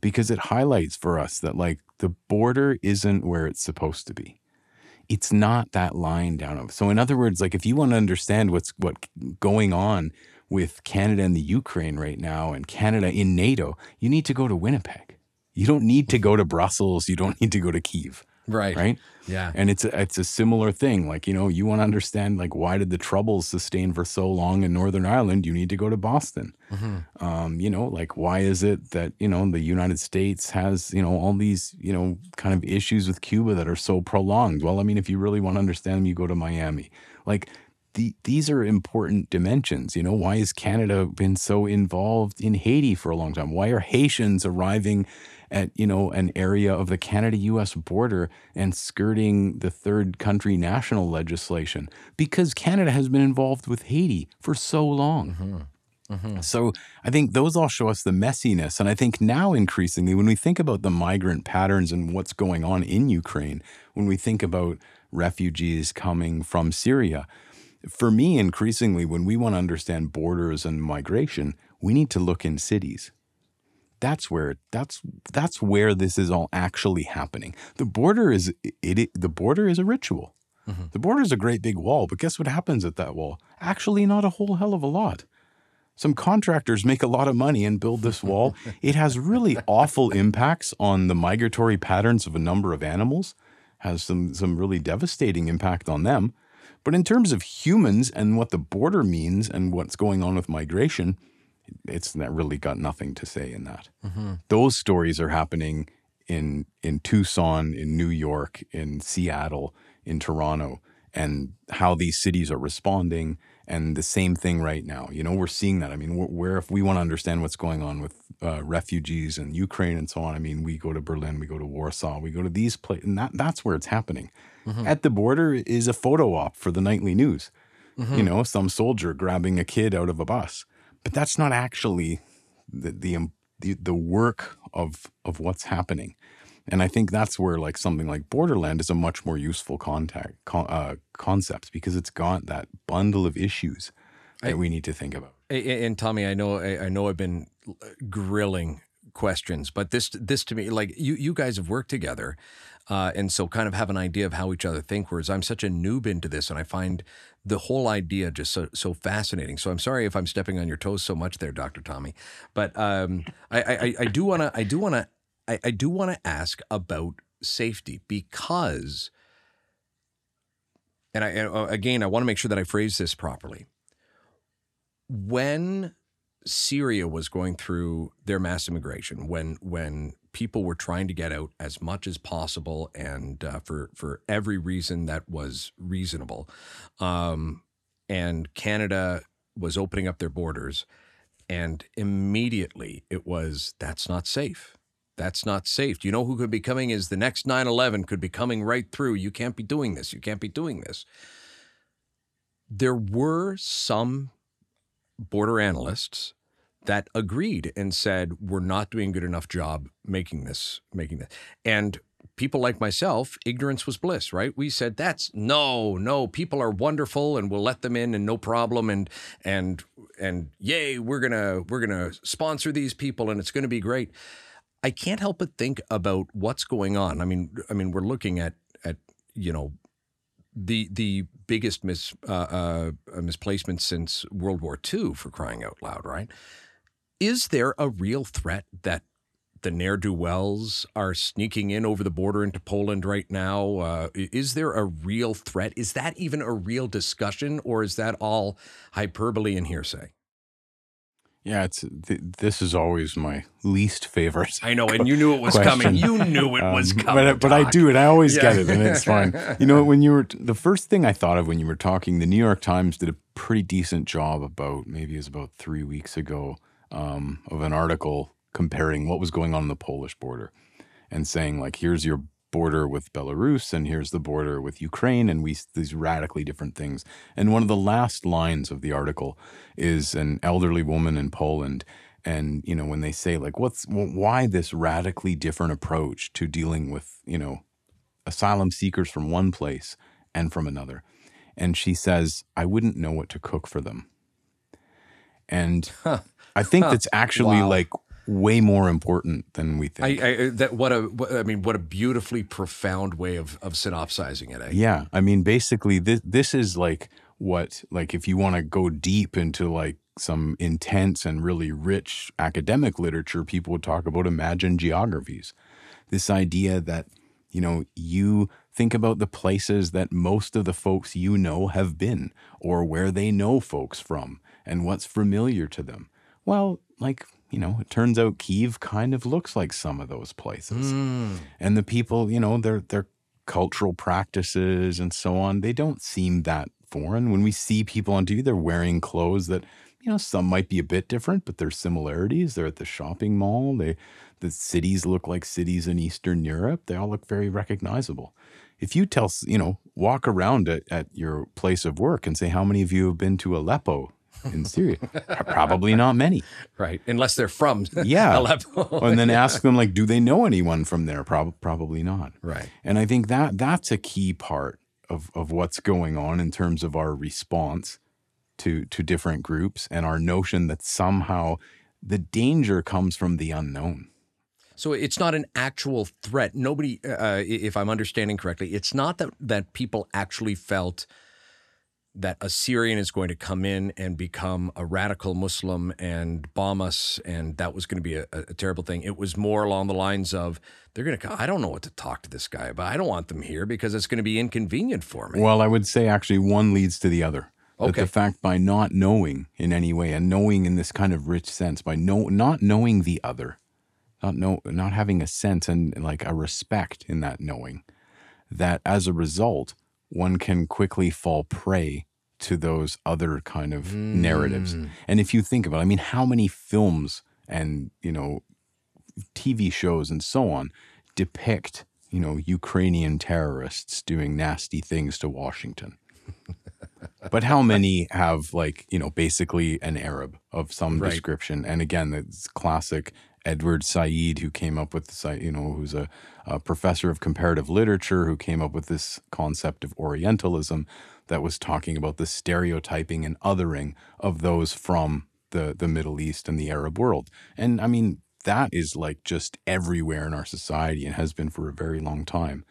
Because it highlights for us that like the border isn't where it's supposed to be it's not that line down of. So in other words, like if you want to understand what's what going on with Canada and the Ukraine right now and Canada in NATO, you need to go to Winnipeg. You don't need to go to Brussels, you don't need to go to Kiev, Right. right? Yeah. And it's a, it's a similar thing. Like, you know, you want to understand like why did the troubles sustain for so long in Northern Ireland? You need to go to Boston. Um, you know, like why is it that, you know, the United States has, you know, all these, you know, kind of issues with Cuba that are so prolonged? Well, I mean, if you really want to understand them, you go to Miami. Like the, these are important dimensions. You know, why has Canada been so involved in Haiti for a long time? Why are Haitians arriving at you know an area of the Canada-U.S. border and skirting the third country national legislation? Because Canada has been involved with Haiti for so long. Mm-hmm. Mm-hmm. So I think those all show us the messiness. And I think now increasingly, when we think about the migrant patterns and what's going on in Ukraine, when we think about refugees coming from Syria, for me, increasingly, when we want to understand borders and migration, we need to look in cities. That's where that's that's where this is all actually happening. The border is it, it the border is a ritual. Mm-hmm. The border is a great big wall, but guess what happens at that wall? Actually, not a whole hell of a lot. Some contractors make a lot of money and build this wall. it has really awful impacts on the migratory patterns of a number of animals, has some, some really devastating impact on them. But in terms of humans and what the border means and what's going on with migration, it's not really got nothing to say in that. Mm-hmm. Those stories are happening in in Tucson, in New York, in Seattle, in Toronto, and how these cities are responding. And the same thing right now. You know, we're seeing that. I mean, where, if we want to understand what's going on with uh, refugees in Ukraine and so on, I mean, we go to Berlin, we go to Warsaw, we go to these places, and that, that's where it's happening. Mm-hmm. At the border is a photo op for the nightly news. Mm-hmm. You know, some soldier grabbing a kid out of a bus, but that's not actually the the the, the work of of what's happening. And I think that's where like something like Borderland is a much more useful contact con, uh, concept because it's got that bundle of issues that we need to think about. And Tommy, I know, I I know, I've been uh, grilling questions, but this, this to me, like you, you guys have worked together, uh, and so kind of have an idea of how each other think. Whereas I'm such a noob into this, and I find the whole idea just so, so fascinating. So I'm sorry if I'm stepping on your toes so much there, Doctor Tommy, but um, I, I, I do want to, I do want to, I, I do want to ask about safety because, and I uh, again, I want to make sure that I phrase this properly when Syria was going through their mass immigration, when when people were trying to get out as much as possible, and uh, for for every reason that was reasonable, um, and Canada was opening up their borders, and immediately it was that's not safe. That's not safe. Do you know who could be coming? Is the next 9 11 could be coming right through. You can't be doing this. You can't be doing this. There were some border analysts that agreed and said we're not doing a good enough job making this making this and people like myself ignorance was bliss right we said that's no no people are wonderful and we'll let them in and no problem and and and yay we're gonna we're gonna sponsor these people and it's gonna be great I can't help but think about what's going on. I mean, I mean, we're looking at at you know the the biggest mis uh, uh, misplacement since World War II for crying out loud, right? Is there a real threat that the ne'er do wells are sneaking in over the border into Poland right now? Uh, is there a real threat? Is that even a real discussion, or is that all hyperbole and hearsay? Yeah, it's th- this is always my least favorite. I know, and you knew it was Question. coming. You knew it was Um, coming. But, but I do it. I always Yeah. get it, and it's fine. You know, when you were the first thing I thought of when you were talking, the New York Times did a pretty decent job about maybe it was about three weeks ago um, of an article comparing what was going on in the Polish border and saying like, here's your border with Belarus and here's the border with Ukraine, and we these radically different things. And one of the last lines of the article is an elderly woman in Poland and you know when they say like what's why this radically different approach to dealing with you know asylum seekers from one place and from another. And she says i wouldn't know what to cook for them. And i think that's actually Wow. like way more important than we think I, I that what a what, I mean what a beautifully profound way of of synopsizing it. Eh? Yeah, I mean, basically, this this is like what like if you want to go deep into like some intense and really rich academic literature, people would talk about imagined geographies. This idea that you know you think about the places that most of the folks you know have been, or where they know folks from, and what's familiar to them. Well, like you know, it turns out Kiev kind of looks like some of those places Mm. and the people, you know, their their cultural practices and so on, they don't seem that foreign. When we see people on TV, they're wearing clothes that, you know, some might be a bit different, but there's similarities. They're at the shopping mall. They the cities look like cities in Eastern Europe. They all look very recognizable. If you tell, you know, walk around at, at your place of work and say, how many of you have been to Aleppo in Syria? Probably not many. Right, unless they're from Yeah. Aleppo. and then ask them like, do they know anyone from there? Prob- probably not. right. And I think that that's a key part of, of what's going on in terms of our response to to different groups and our notion that somehow the danger comes from the unknown. So it's not an actual threat. Nobody, uh, if I'm understanding correctly, it's not that that people actually felt that a Syrian is going to come in and become a radical Muslim and bomb us, and that was going to be a, a terrible thing. It was more along the lines of they're going to. I don't know what to talk to this guy about. I don't want them here because it's going to be inconvenient for me. Well, I would say actually one leads to the other. That Okay. the fact by not knowing in any way and knowing in this kind of rich sense, by no not knowing the other, not know not having a sense and like a respect in that knowing, that as a result, one can quickly fall prey to those other kind of narratives. Mm. And if you think about it, I mean, how many films and, you know, TV shows and so on depict, you know, Ukrainian terrorists doing nasty things to Washington? but how many have like you know basically an Arab of some Right. description? And again, it's classic Edward Said, who came up with this, you know, who's a, a professor of comparative literature, who came up with this concept of Orientalism that was talking about the stereotyping and othering of those from the the Middle East and the Arab world. And I mean, that is like just everywhere in our society and has been for a very long time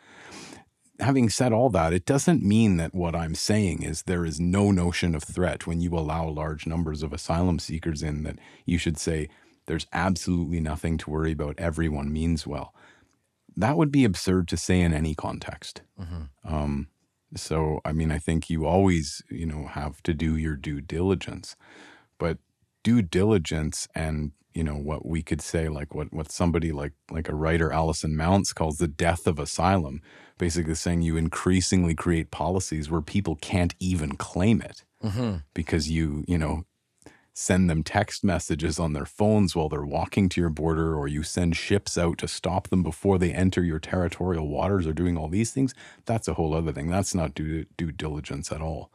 having said all that, it doesn't mean that what I'm saying is there is no notion of threat when you allow large numbers of asylum seekers in, that you should say there's absolutely nothing to worry about. Everyone means well. That would be absurd to say in any context. Um, so, I mean, I think you always, you know, have to do your due diligence, but due diligence and you know what we could say like what what somebody like like a writer Alison Mountz calls the death of asylum basically saying you increasingly create policies where people can't even claim it because you you know send them text messages on their phones while they're walking to your border or you send ships out to stop them before they enter your territorial waters or doing all these things that's a whole other thing. That's not due due diligence at all.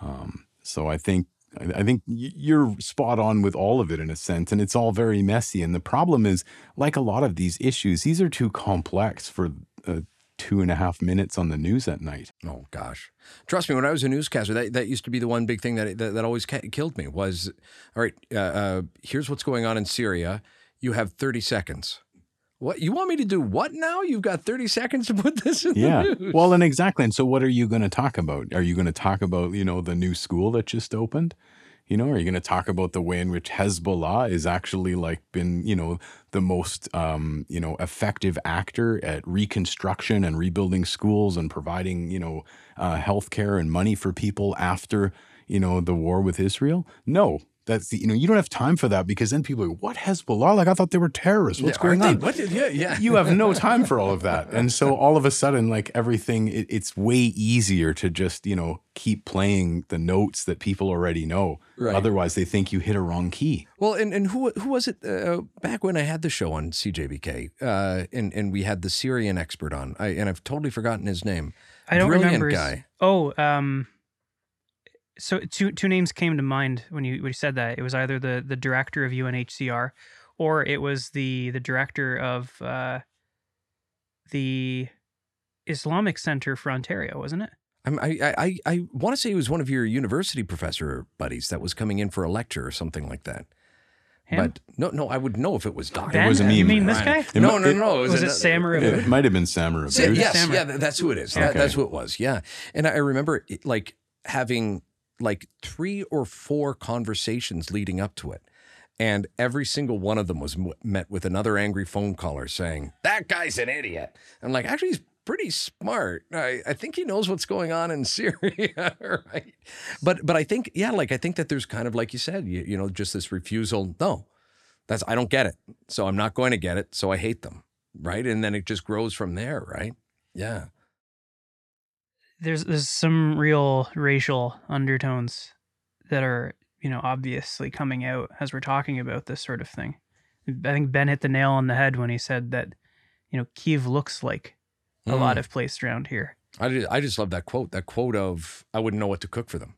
Um, so I think I I think you're spot on with all of it in a sense, and it's all very messy. And the problem is, like a lot of these issues, these are too complex for uh, two and a half minutes on the news at night. Oh gosh, trust me. When I was a newscaster, that, that used to be the one big thing that that, that always ca- killed me was, all right, uh, uh, here's what's going on in Syria. You have 30 seconds. What you want me to do? What now? You've got 30 seconds to put this in Yeah. the news. Well, and exactly. And so, what are you going to talk about? Are you going to talk about, you know, the new school that just opened? You know, are you going to talk about the way in which Hezbollah is actually like been, you know, the most, um, you know, effective actor at reconstruction and rebuilding schools and providing, you know, uh, healthcare and money for people after, you know, the war with Israel? No. That's the, you know, you don't have time for that because then people are, what Hezbollah? Like, I thought they were terrorists. What's Yeah, going on? What did, yeah, yeah. you have no time for all of that. And so all of a sudden, like everything, it, it's way easier to just, you know, keep playing the notes that people already know. Right. Otherwise, they think you hit a wrong key. Well, and, and who who was it uh, back when I had the show on CJBK, uh, and and we had the Syrian expert on, I, and I've totally forgotten his name. I don't Brilliant remember. his- guy. Oh, um, so two two names came to mind when you when you said that. It was either the the director of UNHCR, or it was the the director of uh, the Islamic Center for Ontario, wasn't it? I'm, I I I, I want to say he was one of your university professor buddies that was coming in for a lecture or something like that. Him? But no, no, I would know if it was Doctor. Ben? was a You mean this guy? It No, mi- no, it- no, no. Was it another- Sam or It might have been Samara. Sa- Bruce. yes, Sammer. yeah, that's who it is. That, Okay. That's who it was. Yeah, and I remember it, like having like three or four conversations leading up to it, and every single one of them was m- met with another angry phone caller saying that guy's an idiot. I'm like, actually, he's pretty smart. I, I think he knows what's going on in Syria, right? But but I think yeah, like I think that there's kind of like you said, you, you know, just this refusal. No, that's I don't get it, so I'm not going to get it, so I hate them, right? And then it just grows from there, right? Yeah. There's there's some real racial undertones that are you know obviously coming out as we're talking about this sort of thing. I think Ben hit the nail on the head when he said that you know Kiev looks like a lot Mm. of places around here. I just, I just love that quote. That quote of I wouldn't know what to cook for them.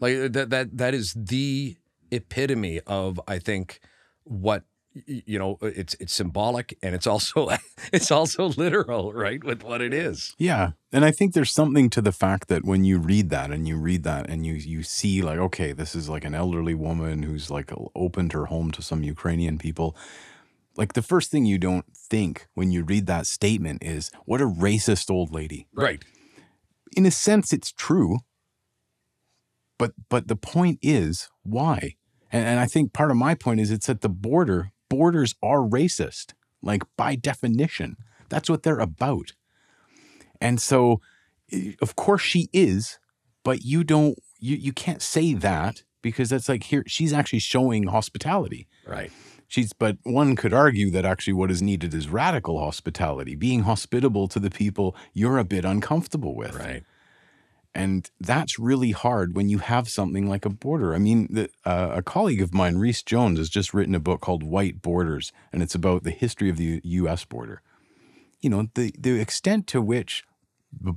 Like that that that is the epitome of I think what you know uh, it's it's symbolic and it's also it's also literal, right? With what it is. Yeah. And I think there's something to the fact that when you read that and you read that and you you see like okay, this is like an elderly woman who's like opened her home to some Ukrainian people. Like the first thing you don't think when you read that statement is what a racist old lady. Right. In a sense it's true. But but the point is why? And and I think part of my point is it's at the border. Borders are racist. Like by definition. That's what they're about. And so, of course, she is, but you don't, you, you can't say that because that's like here, she's actually showing hospitality. Right. She's, but one could argue that actually what is needed is radical hospitality, being hospitable to the people you're a bit uncomfortable with. Right. And that's really hard when you have something like a border. I mean, the, uh, a colleague of mine, Reece Jones, has just written a book called White Borders, and it's about the history of the U- U.S. border. You know, the, the extent to which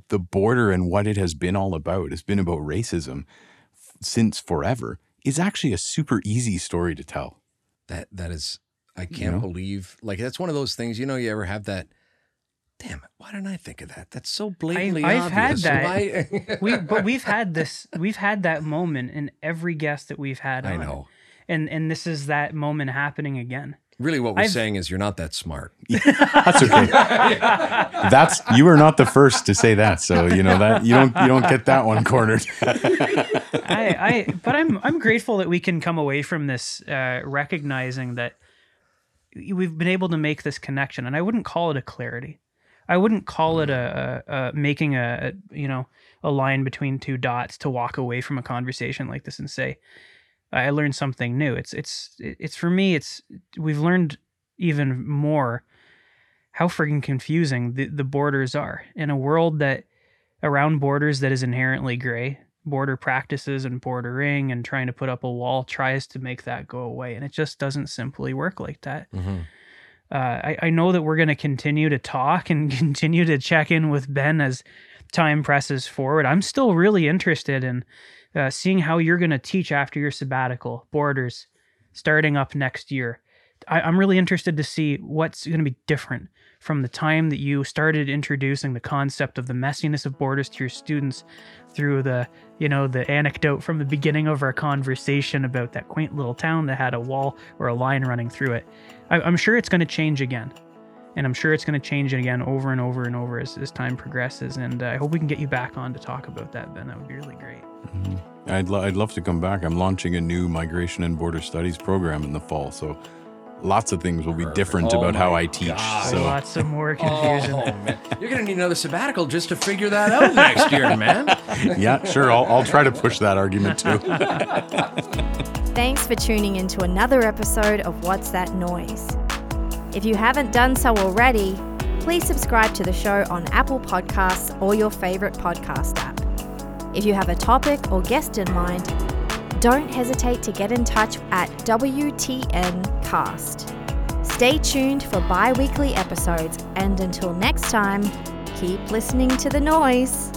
the, border and what it has been all about has been about racism f- since forever is actually a super easy story to tell. That that is I can't know? believe like that's one of those things, you know, you ever have that Damn it! Why didn't I think of that? That's so blatantly I've had obvious. that. We but we've had this we've had that moment in every guest that we've had. I on. know. And and this is that moment happening again. Really, what we're I've- saying is you're not that smart. That's okay. That's you are not the first to say that, so you know that you don't you don't get that one cornered. I, I but I'm I'm grateful that we can come away from this uh, recognizing that we've been able to make this connection, and I wouldn't call it a clarity. I wouldn't call it a, a, a making a, a you know a line between two dots to walk away from a conversation like this and say I learned something new. It's it's it's for me. It's we've learned even more how friggin' confusing the, the borders are in a world that around borders that is inherently gray border practices and bordering and trying to put up a wall tries to make that go away and it just doesn't simply work like that Mm-hmm. Uh, I, I know that we're going to continue to talk and continue to check in with ben as time presses forward. I'm still really interested in uh, seeing how you're going to teach after your sabbatical borders starting up next year. I, i'm really interested to see what's going to be different from the time that you started introducing the concept of the messiness of borders to your students through the you know the anecdote from the beginning of our conversation about that quaint little town that had a wall or a line running through it I, i'm sure it's going to change again and I'm sure it's going to change again over and over and over as, as time progresses. And uh, I hope we can get you back on to talk about that, Ben. That would be really great. Mhm. I'd, lo- I'd love to come back. I'm launching a new migration and border studies program in the fall. So lots of things will be different Oh about how oh I teach. God. So Lots of more Oh, confusion. man. You're going to need another sabbatical just to figure that out next year, man. yeah, sure. I'll, I'll try to push that argument too. Thanks for tuning in to another episode of What's That Noise? If you haven't done so already, please subscribe to the show on Apple Podcasts or your favorite podcast app. If you have a topic or guest in mind, don't hesitate to get in touch at WTN Cast. Stay tuned for bi weekly episodes, and until next time, keep listening to the noise.